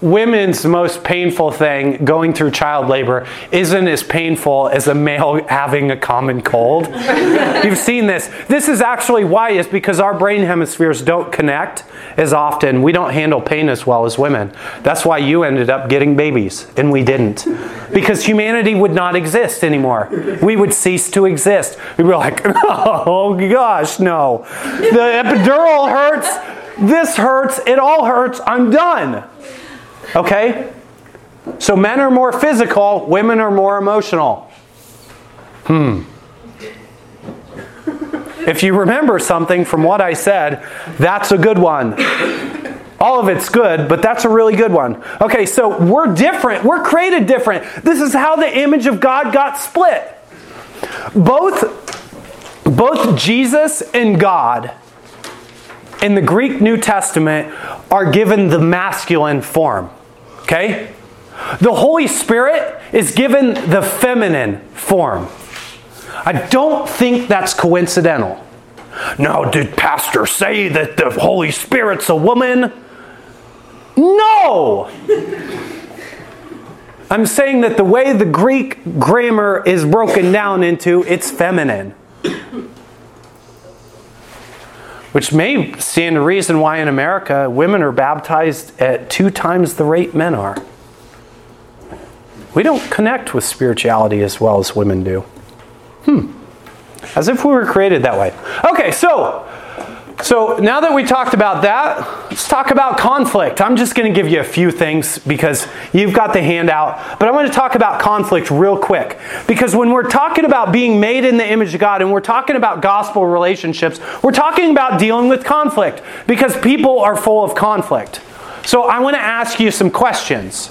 women's most painful thing going through child labor isn't as painful as a male having a common cold. You've seen this. This is actually why is because our brain hemispheres don't connect as often. We don't handle pain as well as women. That's why you ended up getting babies and we didn't. Because humanity would not exist anymore. We would cease to exist. We'd be like, "Oh gosh, no. The epidural hurts. This hurts. It all hurts. I'm done." Okay? So men are more physical, women are more emotional. Hmm. If you remember something from what I said, that's a good one. All of it's good, but that's a really good one. Okay, so we're different. We're created different. This is how the image of God got split. Both, both Jesus and God in the Greek New Testament are given the masculine form. Okay? The Holy Spirit is given the feminine form. I don't think that's coincidental. Now, did Pastor say that the Holy Spirit's a woman? No! I'm saying that the way the Greek grammar is broken down into, it's feminine. Which may stand a reason why in America women are baptized at two times the rate men are. We don't connect with spirituality as well as women do. Hmm. As if we were created that way. Okay, so so now that we talked about that, let's talk about conflict. I'm just going to give you a few things because you've got the handout, but I want to talk about conflict real quick. Because when we're talking about being made in the image of God and we're talking about gospel relationships, we're talking about dealing with conflict because people are full of conflict. So I want to ask you some questions.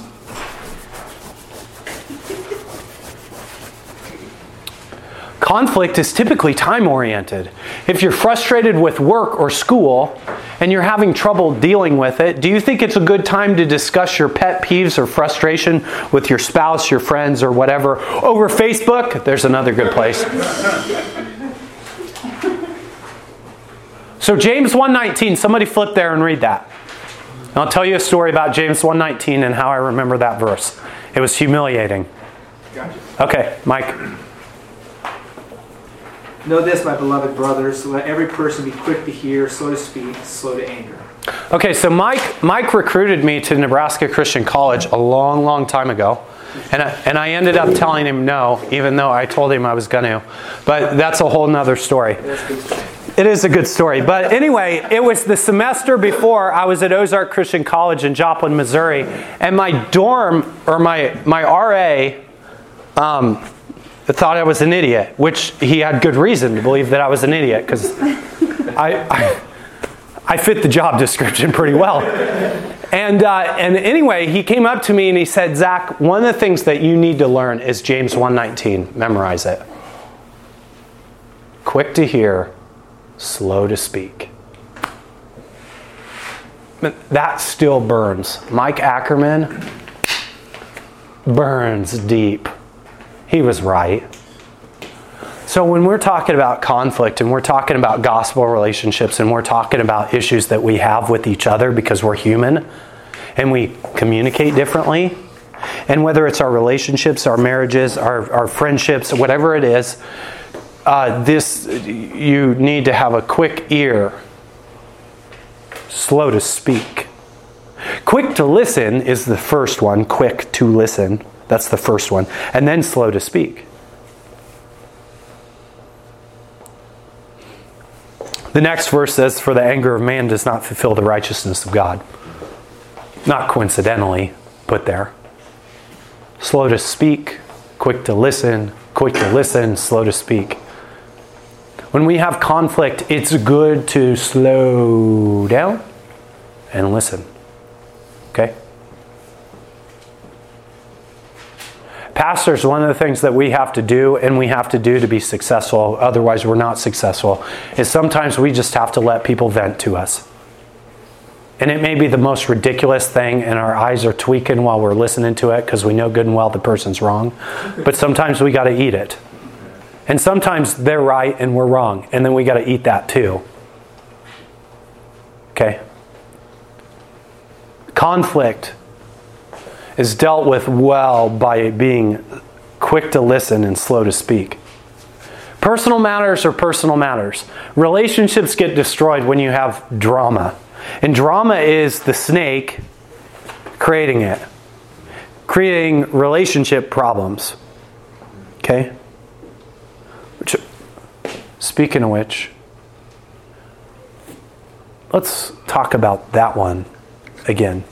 Conflict is typically time oriented. If you're frustrated with work or school and you're having trouble dealing with it, do you think it's a good time to discuss your pet peeves or frustration with your spouse, your friends, or whatever over Facebook? There's another good place. So James 1:19, somebody flip there and read that. And I'll tell you a story about James 1:19 and how I remember that verse. It was humiliating. Okay, Mike.
Know this, my beloved brothers, let every person be quick to hear, slow to speak, slow to anger.
Okay, so Mike Mike recruited me to Nebraska Christian College a long, long time ago. And I, and I ended up telling him no, even though I told him I was going to. But that's a whole nother story.
That's good stuff.
It is a good story. But anyway, it was the semester before I was at Ozark Christian College in Joplin, Missouri. And my dorm, or my, my RA, um, thought I was an idiot, which he had good reason to believe that I was an idiot because I, I, I fit the job description pretty well. And, uh, and anyway, he came up to me and he said, Zach, one of the things that you need to learn is James 119. Memorize it. Quick to hear, slow to speak. But that still burns. Mike Ackerman burns deep. He was right. So when we're talking about conflict and we're talking about gospel relationships and we're talking about issues that we have with each other because we're human and we communicate differently, and whether it's our relationships, our marriages, our, our friendships, whatever it is, uh, this you need to have a quick ear, slow to speak. Quick to listen is the first one. Quick to listen. That's the first one. And then slow to speak. The next verse says, For the anger of man does not fulfill the righteousness of God. Not coincidentally put there. Slow to speak, quick to listen, quick to listen, slow to speak. When we have conflict, it's good to slow down and listen. Okay? Pastors, one of the things that we have to do and we have to do to be successful, otherwise, we're not successful, is sometimes we just have to let people vent to us. And it may be the most ridiculous thing, and our eyes are tweaking while we're listening to it because we know good and well the person's wrong. But sometimes we got to eat it. And sometimes they're right and we're wrong, and then we got to eat that too. Okay? Conflict is dealt with well by being quick to listen and slow to speak. Personal matters are personal matters. Relationships get destroyed when you have drama. And drama is the snake creating it, creating relationship problems. Okay? Which, speaking of which, let's talk about that one again.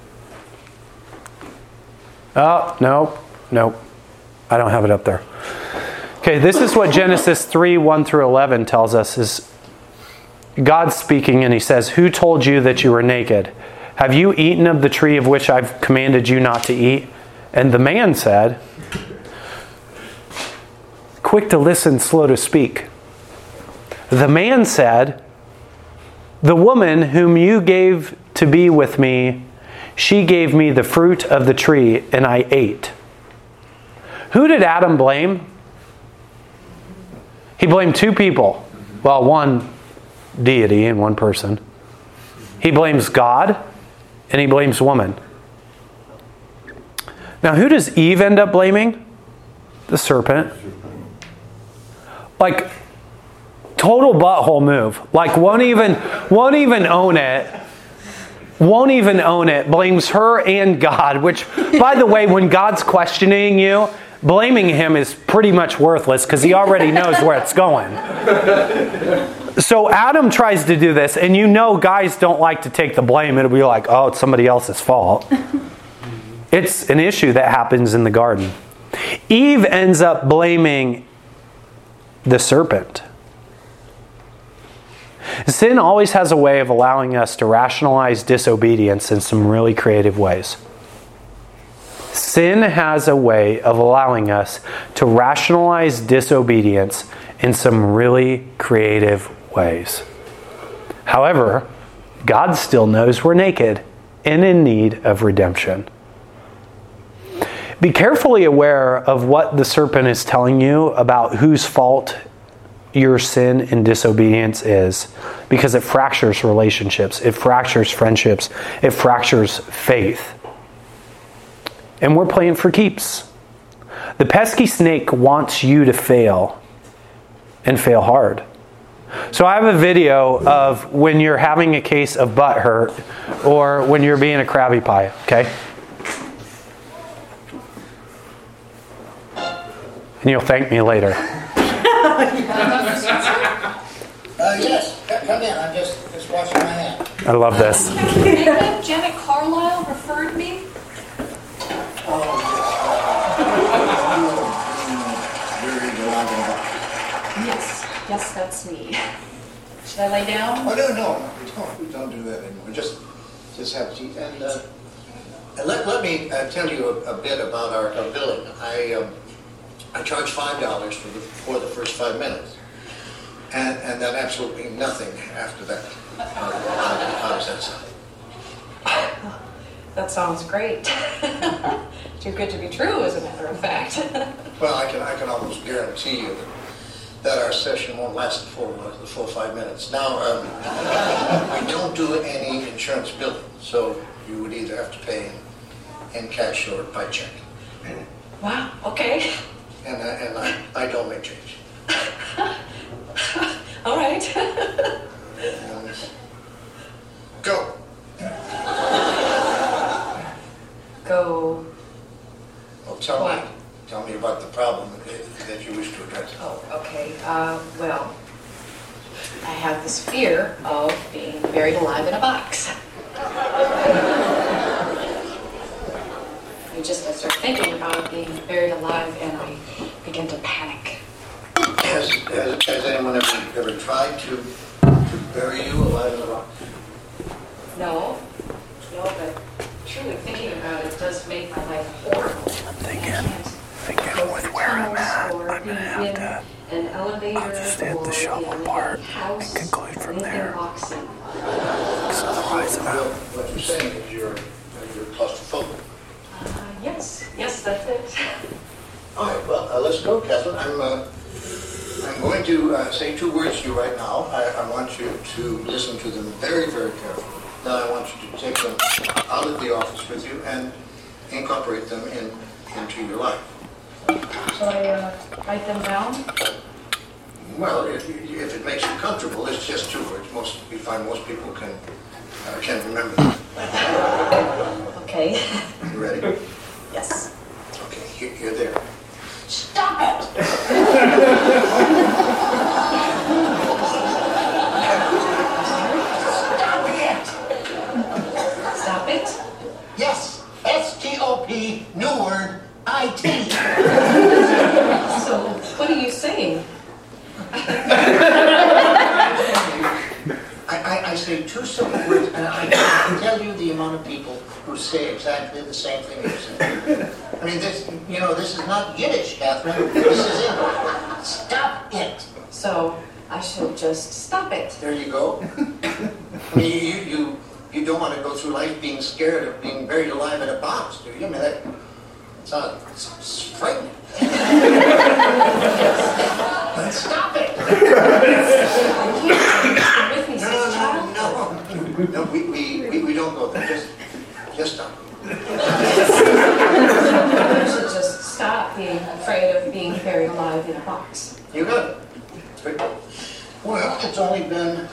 Oh, no, no. I don't have it up there. Okay, this is what Genesis 3 1 through 11 tells us is God speaking, and he says, Who told you that you were naked? Have you eaten of the tree of which I've commanded you not to eat? And the man said, Quick to listen, slow to speak. The man said, The woman whom you gave to be with me, she gave me the fruit of the tree, and I ate. Who did Adam blame? He blamed two people. Well, one deity and one person. He blames God and he blames woman. Now, who does Eve end up blaming? The serpent. Like, total butthole move. Like, won't even, won't even own it. Won't even own it. Blames her and God, which, by the way, when God's questioning you, blaming him is pretty much worthless because he already knows where it's going. So Adam tries to do this, and you know guys don't like to take the blame. It'll be like, oh, it's somebody else's fault. it's an issue that happens in the garden. Eve ends up blaming the serpent. Sin always has a way of allowing us to rationalize disobedience in some really creative ways. Sin has a way of allowing us to rationalize disobedience in some really creative ways. However, God still knows we're naked and in need of redemption. Be carefully aware of what the serpent is telling you about whose fault your sin and disobedience is because it fractures relationships, it fractures friendships, it fractures faith. And we're playing for keeps. The pesky snake wants you to fail and fail hard. So I have a video of when you're having a case of butt hurt or when you're being a crabby pie, okay? And you'll thank me later.
Uh, yes, c- come in, I'm just, just washing my hands.
I love this.
Maybe Janet Carlisle referred me?
Very reliable.
Yes, yes, that's me. Should I lay down?
Oh, no, no, we don't, we don't do that anymore, just, just have tea. And, uh, and let, let me uh, tell you a, a bit about our our billing. I, um, I charge five dollars for the, for the first five minutes. And, and then absolutely nothing after that. How how does that sound?
That sounds great. Too good to be true, as a matter of fact.
Well, I can, I can almost guarantee you that our session won't last the full, the full five minutes. Now, um, we don't do any insurance billing, so you would either have to pay in, in cash or by check.
Wow, okay.
And, I- and I, I don't make change.
All right.
Um, Go.
Go.
Well, tell me, tell me about the problem that- that you wish to address.
Oh, okay. Uh, well, I have this fear of being buried alive in a box. Just I start thinking about being buried alive and I begin to panic.
Has, has, has anyone ever, ever tried to, to bury you alive in a box?
No, no, but truly thinking about it does make my life horrible. I'm
thinking- thinking with where I'm at, I'm gonna have to-
An elevator
I'll just hit the
or
shovel part and conclude from there.
boxy.
Otherwise, I'm out.
What you're saying is you're, you're claustrophobic.
Yes, that's it.
All right, well, uh, let's go, Catherine. I'm, uh, I'm going to uh, say two words to you right now. I, I want you to listen to them very, very carefully. Then I want you to take them out of the office with you and incorporate them in, into your life.
Shall I uh, write them down?
Well, if, if it makes you comfortable, it's just two words. Most, we find most people can, uh, can remember them.
Okay.
You ready?
Yes.
Okay, here there.
Stop it!
Stop it!
Stop it?
Yes, S-T-O-P, new word, I-T.
So, what are you saying?
Say two simple words, and I can tell you the amount of people who say exactly the same thing you say. I mean, this, you know, this is not Yiddish, Catherine. This is English. Stop it.
So, I should just stop it.
There you go. I mean, you, you, you don't want to go through life being scared of being buried alive in a box, do you? I mean, that sounds it's frightening. Stop it.
With me,
No,
since
no,
child.
No, we, we, we, we don't go there. Just, just stop.
I should just stop being afraid of being buried alive in a box.
You got it. Good. Well, it's only been,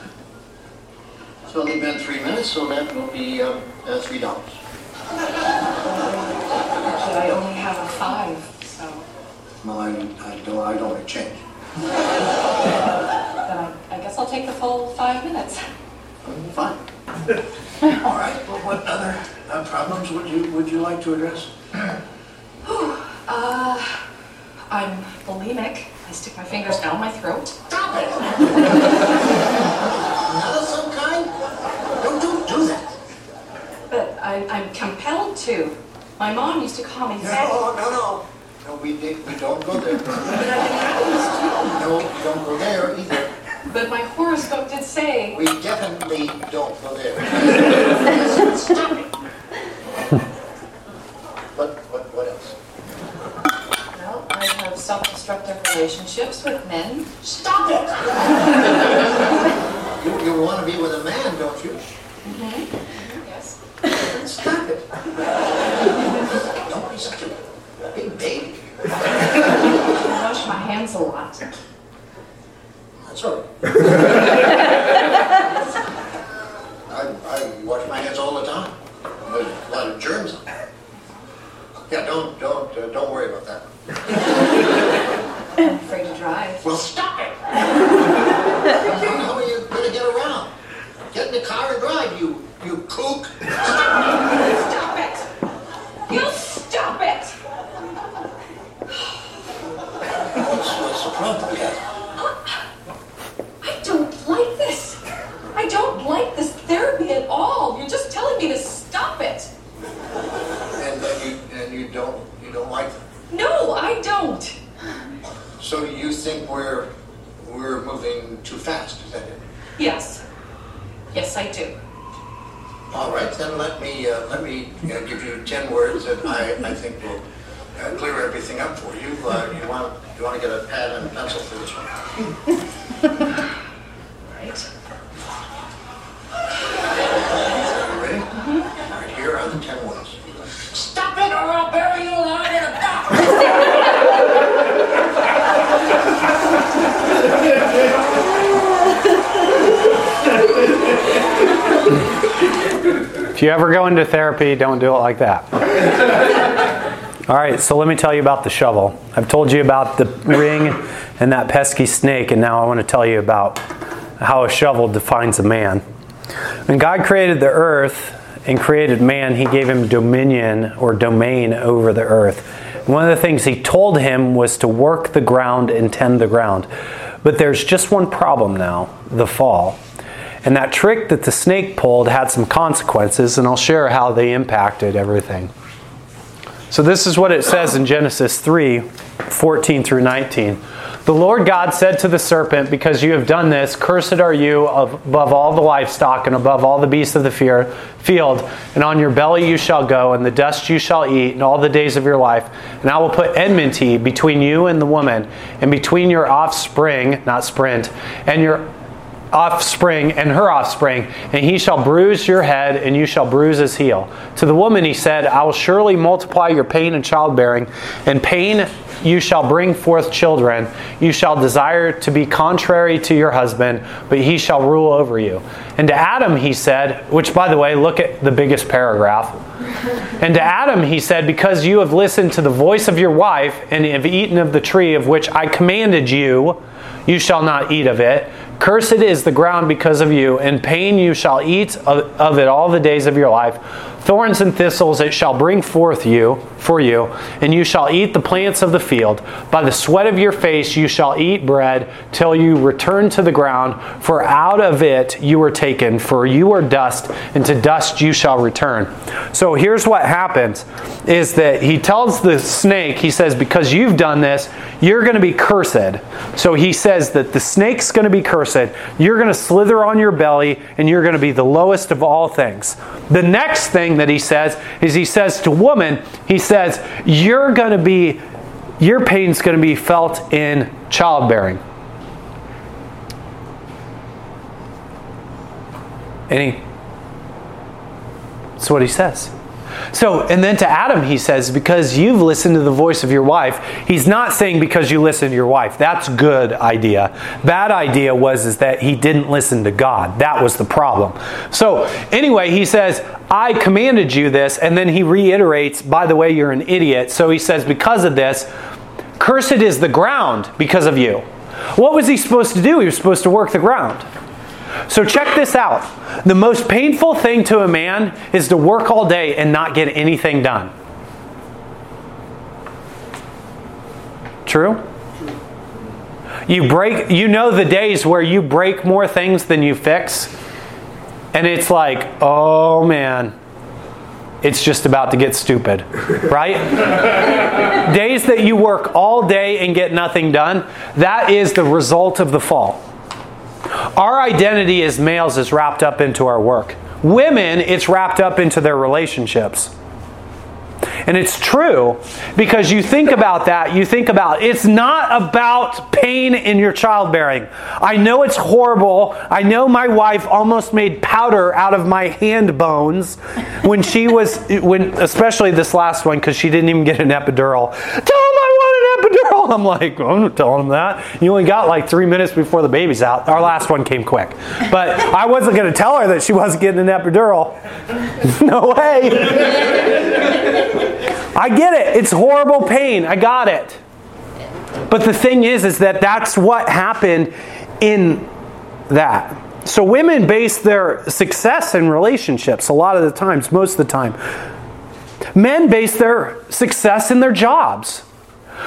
it's only been three minutes, so that will be, um, uh, three dollars.
Actually, I only have a five, so
Well, I, I don't, I don't change.
then I, I guess I'll take the full five minutes.
Fine. All right, well, what other uh, problems would you, would you like to address?
Uh, I'm bulimic. I stick my fingers down my throat.
Stop it! Not of some kind? Don't, don't do that.
But I, I'm compelled to. My mom used to call me fat.
No, no, no. No, we, did- we don't go there.
But I've been
No, we don't go there either.
But my horoscope did say.
We definitely don't believe. Stop it. What, what, what else?
Well, I have self-destructive relationships with men. Stop it!
You, you want to be with a man, don't you?
Mm-hmm.
Yes. Stop it. Don't be such a big baby.
I wash my hands a lot.
That's all right. I, I wash my hands all the time. There's a lot of germs on them. Yeah, don't, don't, uh, don't worry about that.
I'm afraid to drive.
Well, stop it! How are you gonna get around? Get in the car and drive, you, you kook.
Stop it! You stop it!
What's, what's the problem, Kathy?
I don't like this. I don't like this therapy at all. You're just telling me to stop it.
And, and you, and you don't, you don't like.
No, I don't.
So you think we're, we're moving too fast, is that it?
Yes. Yes, I do.
All right, then let me, uh, let me uh, give you 10 words that I, I think will uh, clear everything up for you. Uh, you want, you want to get a pad and a pencil for this one?
Right.
You ready? All right, here are the 10 words. Stop it or I'll bury you alive in a box!
If you ever go into therapy, don't do it like that. All right, so let me tell you about the shovel. I've told you about the ring and that pesky snake, and now I want to tell you about how a shovel defines a man. When God created the earth and created man, he gave him dominion or domain over the earth. One of the things he told him was to work the ground and tend the ground. But there's just one problem now the fall. And that trick that the snake pulled had some consequences, and I'll share how they impacted everything. So, this is what it says in Genesis 3 14 through 19. The Lord God said to the serpent, Because you have done this, cursed are you above all the livestock and above all the beasts of the field, and on your belly you shall go, and the dust you shall eat, and all the days of your life. And I will put enmity between you and the woman, and between your offspring, not sprint, and your offspring and her offspring, and he shall bruise your head, and you shall bruise his heel. To the woman he said, I will surely multiply your pain in childbearing, and pain you shall bring forth children. You shall desire to be contrary to your husband, but he shall rule over you. And to Adam he said, which by the way, look at the biggest paragraph. And to Adam he said, Because you have listened to the voice of your wife, and have eaten of the tree of which I commanded you, you shall not eat of it. Cursed is the ground because of you, and pain you shall eat of, of it all the days of your life. Thorns and thistles it shall bring forth you for you, and you shall eat the plants of the field. By the sweat of your face you shall eat bread till you return to the ground, for out of it you were taken, for you are dust, and to dust you shall return. So here's what happens is that he tells the snake, he says, Because you've done this, you're going to be cursed. So he says that the snake's going to be cursed. You're going to slither on your belly, and you're going to be the lowest of all things. The next thing that he says is he says to woman, he says, You're going to be, your pain's going to be felt in childbearing. Any? That's what he says. So, and then to Adam, he says, because you've listened to the voice of your wife. He's not saying because you listen to your wife. That's good idea. Bad idea was is that he didn't listen to God. That was the problem. So, anyway, he says, I commanded you this, and then he reiterates, by the way, you're an idiot. So he says, because of this, cursed is the ground because of you. What was he supposed to do? He was supposed to work the ground. So check this out. The most painful thing to a man is to work all day and not get anything done. True? You break you know the days where you break more things than you fix and it's like, "Oh man, it's just about to get stupid." Right? days that you work all day and get nothing done, that is the result of the fall. Our identity as males is wrapped up into our work. Women, it's wrapped up into their relationships. And it's true because you think about that, you think about it's not about pain in your childbearing. I know it's horrible. I know my wife almost made powder out of my hand bones when she was when especially this last one cuz she didn't even get an epidural. Tell an epidural. I'm like, I'm not telling him that. You only got like 3 minutes before the baby's out. Our last one came quick. But I wasn't going to tell her that she wasn't getting an epidural. no way. I get it. It's horrible pain. I got it. But the thing is, is that that's what happened in that. So women base their success in relationships a lot of the times, most of the time. Men base their success in their jobs.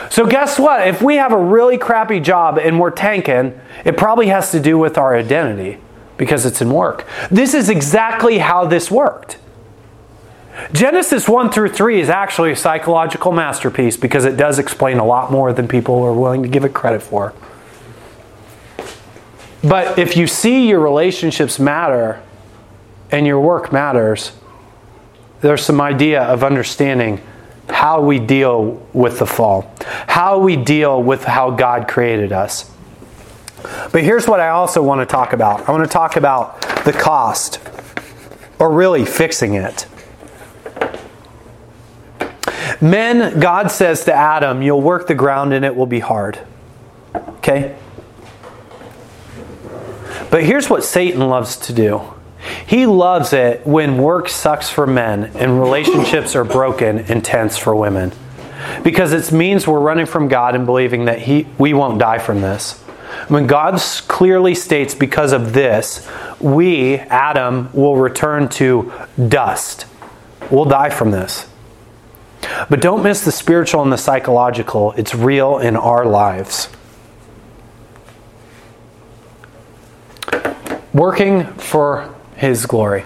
So guess what? If we have a really crappy job and we're tanking, it probably has to do with our identity because it's in work. This is exactly how this worked. Genesis 1 through 3 is actually a psychological masterpiece because it does explain a lot more than people are willing to give it credit for. But if you see your relationships matter and your work matters, there's some idea of understanding how we deal with the fall, how we deal with how God created us. But here's what I also want to talk about I want to talk about the cost, or really fixing it. Men, God says to Adam, You'll work the ground and it will be hard. Okay? But here's what Satan loves to do he loves it when work sucks for men and relationships are broken and tense for women. Because it means we're running from God and believing that he, we won't die from this. When God clearly states, because of this, we, Adam, will return to dust. We'll die from this. But don't miss the spiritual and the psychological. It's real in our lives. Working for His glory.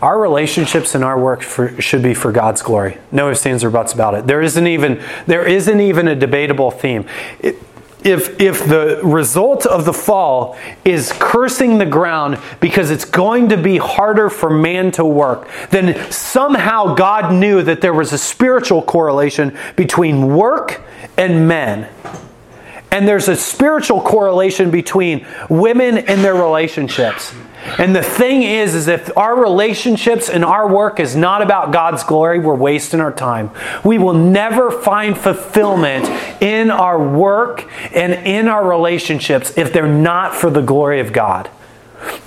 Our relationships and our work for, should be for God's glory. No ifs, ands, or buts about it. There isn't even there isn't even a debatable theme. It, if if the result of the fall is cursing the ground because it's going to be harder for man to work, then somehow God knew that there was a spiritual correlation between work and men. And there's a spiritual correlation between women and their relationships. And the thing is, is if our relationships and our work is not about God's glory, we're wasting our time. We will never find fulfillment in our work and in our relationships if they're not for the glory of God.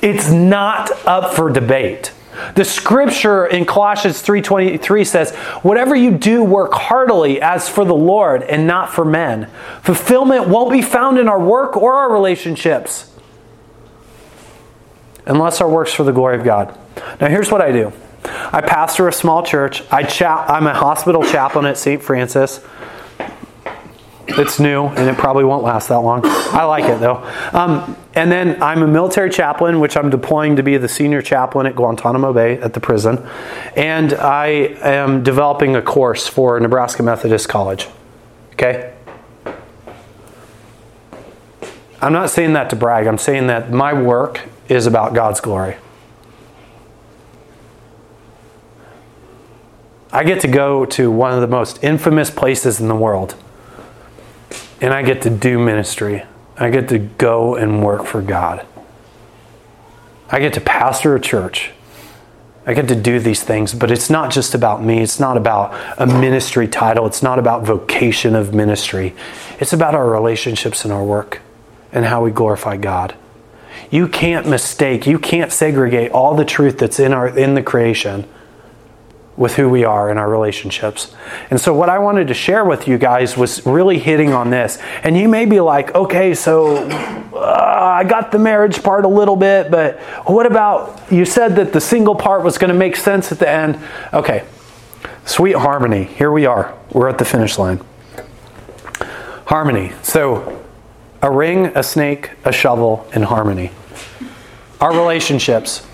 It's not up for debate. The scripture in Colossians 3:23 says, "Whatever you do, work heartily as for the Lord and not for men." Fulfillment won't be found in our work or our relationships unless our work's for the glory of God. Now here's what I do. I pastor a small church. I cha- I'm a hospital chaplain at St. Francis. It's new and it probably won't last that long. I like it though. Um, and then I'm a military chaplain, which I'm deploying to be the senior chaplain at Guantanamo Bay at the prison. And I am developing a course for Nebraska Methodist College. Okay? I'm not saying that to brag. I'm saying that my work is about God's glory. I get to go to one of the most infamous places in the world and I get to do ministry. I get to go and work for God. I get to pastor a church. I get to do these things, but it's not just about me. It's not about a ministry title. It's not about vocation of ministry. It's about our relationships and our work and how we glorify God. You can't mistake, you can't segregate all the truth that's in our in the creation with who we are in our relationships. And so, what I wanted to share with you guys was really hitting on this. And you may be like, okay, so uh, I got the marriage part a little bit, but what about you said that the single part was going to make sense at the end? Okay, sweet harmony. Here we are. We're at the finish line. Harmony. So, a ring, a snake, a shovel, and harmony. Our relationships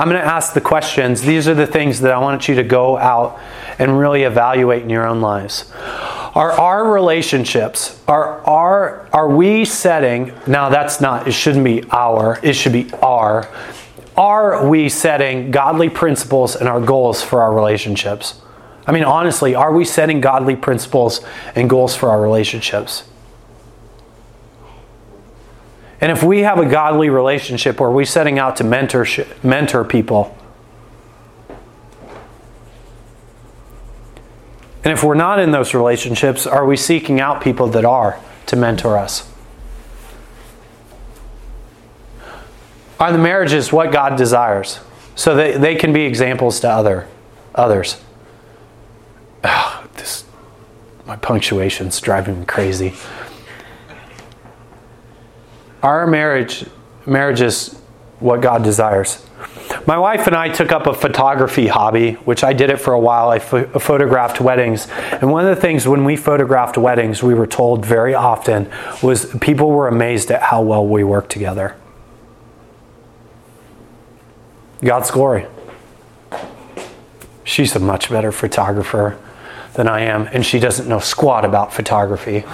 I'm going to ask the questions. These are the things that I want you to go out and really evaluate in your own lives. Are our relationships, are, are, are we setting, now that's not, it shouldn't be our, it should be our. Are we setting godly principles and our goals for our relationships? I mean, honestly, are we setting godly principles and goals for our relationships? And if we have a godly relationship, are we're setting out to mentor, mentor people? And if we're not in those relationships, are we seeking out people that are to mentor us? Are the marriages what God desires? So that they can be examples to other others. Oh, this my punctuation's driving me crazy. Our marriage marriage is what God desires. My wife and I took up a photography hobby, which I did it for a while. I photographed weddings. And one of the things when we photographed weddings, we were told very often was people were amazed at how well we worked together. God's glory. She's a much better photographer than I am, and she doesn't know squat about photography.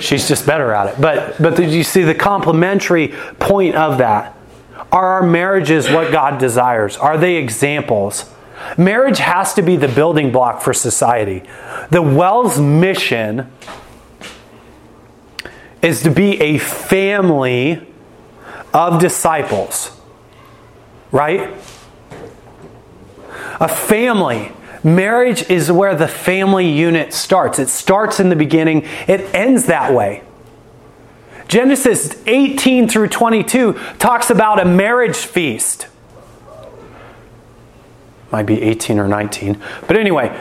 She's just better at it. But but did you see the complementary point of that? Are our marriages what God desires? Are they examples? Marriage has to be the building block for society. The Well's mission is to be a family of disciples. Right? A family. Marriage is where the family unit starts. It starts in the beginning, it ends that way. Genesis 18 through 22 talks about a marriage feast. Might be 18 or 19. But anyway,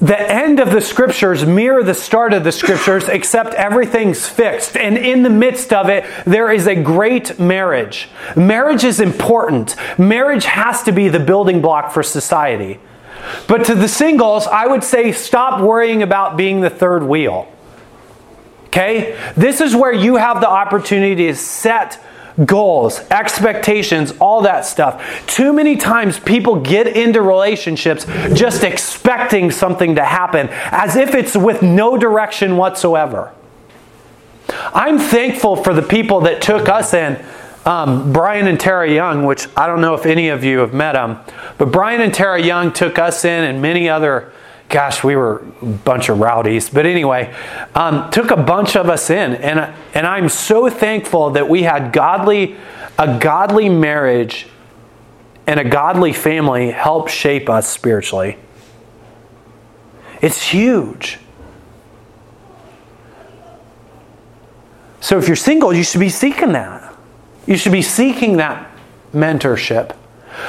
the end of the scriptures mirror the start of the scriptures, except everything's fixed. And in the midst of it, there is a great marriage. Marriage is important. Marriage has to be the building block for society. But to the singles, I would say stop worrying about being the third wheel. Okay? This is where you have the opportunity to set goals, expectations, all that stuff. Too many times people get into relationships just expecting something to happen as if it's with no direction whatsoever. I'm thankful for the people that took us in. Um, Brian and Tara Young, which I don't know if any of you have met them, but Brian and Tara Young took us in and many other gosh, we were a bunch of rowdies. But anyway, um, took a bunch of us in, and and I'm so thankful that we had godly, a godly marriage, and a godly family help shape us spiritually. It's huge. So if you're single, you should be seeking that. You should be seeking that mentorship.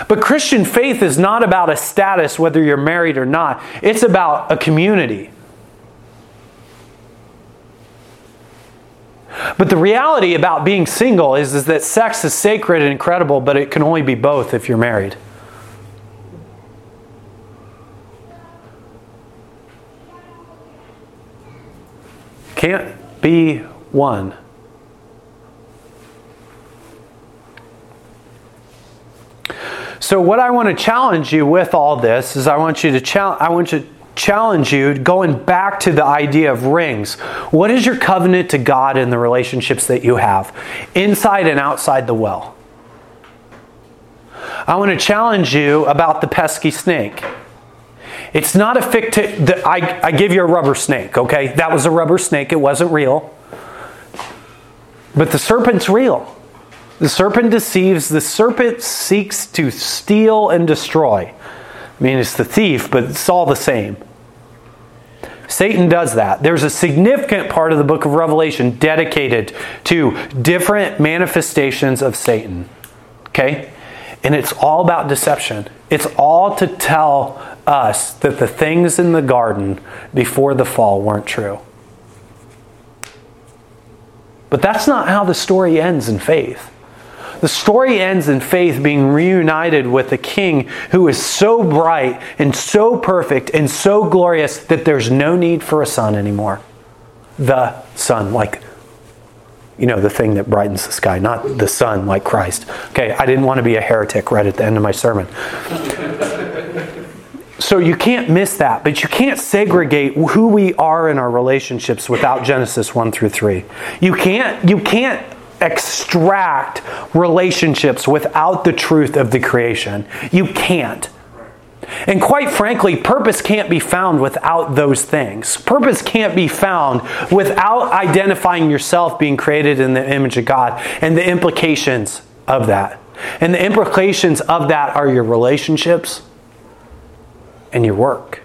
But Christian faith is not about a status, whether you're married or not, it's about a community. But the reality about being single is, is that sex is sacred and incredible, but it can only be both if you're married. Can't be one. So what I want to challenge you with all this is I want you to challenge I want to challenge you going back to the idea of rings. What is your covenant to God in the relationships that you have, inside and outside the well? I want to challenge you about the pesky snake. It's not a fictitious. I, I give you a rubber snake, okay? That was a rubber snake, it wasn't real. But the serpent's real. The serpent deceives, the serpent seeks to steal and destroy. I mean, it's the thief, but it's all the same. Satan does that. There's a significant part of the book of Revelation dedicated to different manifestations of Satan. Okay? And it's all about deception. It's all to tell us that the things in the garden before the fall weren't true. But that's not how the story ends in faith. The story ends in faith being reunited with a king who is so bright and so perfect and so glorious that there's no need for a sun anymore. The sun, like, you know, the thing that brightens the sky, not the sun like Christ. Okay, I didn't want to be a heretic right at the end of my sermon. So you can't miss that, but you can't segregate who we are in our relationships without Genesis 1 through 3. You can't you can't extract relationships without the truth of the creation. You can't. And quite frankly, purpose can't be found without those things. Purpose can't be found without identifying yourself being created in the image of God and the implications of that. And the implications of that are your relationships and your work.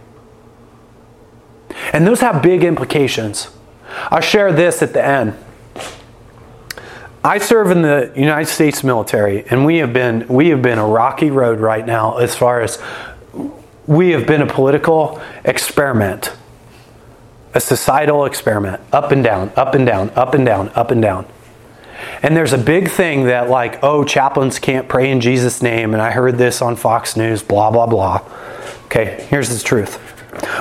And those have big implications. I'll share this at the end. I serve in the United States military, and we have been we have been a rocky road right now as far as we have been a political experiment, a societal experiment, up and down, up and down, up and down, up and down. And there's a big thing that like, oh, chaplains can't pray in Jesus' name, and I heard this on Fox News, blah blah blah. Okay, here's the truth.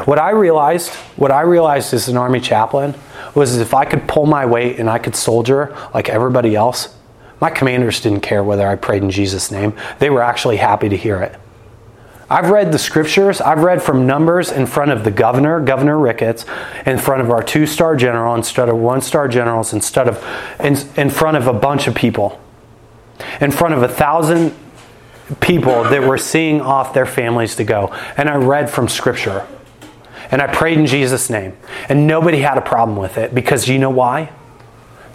What I realized, what I realized as an army chaplain was if I could pull my weight and I could soldier like everybody else, my commanders didn't care whether I prayed in Jesus' name. They were actually happy to hear it. I've read the scriptures. I've read from Numbers in front of the governor, Governor Ricketts, in front of our two star general instead of one star generals, instead of in, in front of a bunch of people, in front of a thousand people that were seeing off their families to go. And I read from scripture. And I prayed in Jesus' name. And nobody had a problem with it because you know why?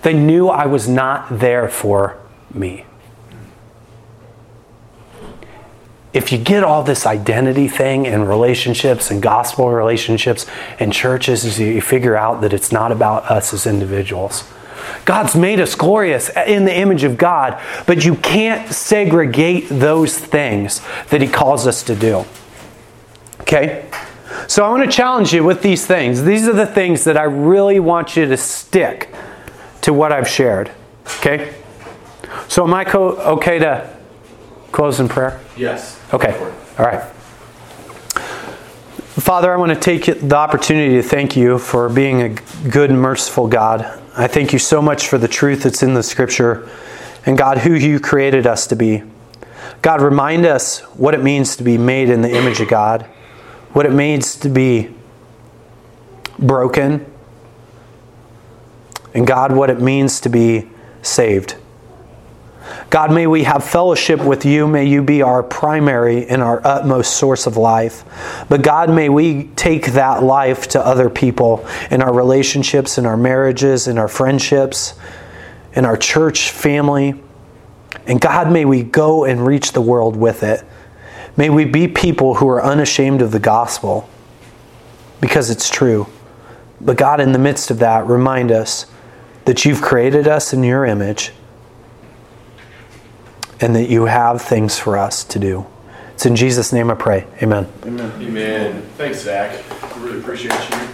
They knew I was not there for me. If you get all this identity thing and relationships and gospel relationships and churches, you figure out that it's not about us as individuals. God's made us glorious in the image of God, but you can't segregate those things that He calls us to do. Okay? So I want to challenge you with these things. These are the things that I really want you to stick to what I've shared. Okay? So am I co- okay to close in prayer?
Yes.
Okay. All right. Father, I want to take the opportunity to thank you for being a good and merciful God. I thank you so much for the truth that's in the scripture and God, who you created us to be. God, remind us what it means to be made in the image of God, what it means to be broken, and God, what it means to be saved. God, may we have fellowship with you. May you be our primary and our utmost source of life. But God, may we take that life to other people in our relationships, in our marriages, in our friendships, in our church family. And God, may we go and reach the world with it. May we be people who are unashamed of the gospel because it's true. But God, in the midst of that, remind us that you've created us in your image and that you have things for us to do. It's in Jesus' name I pray. Amen.
Amen. Amen. Thanks, Zach. I really appreciate you.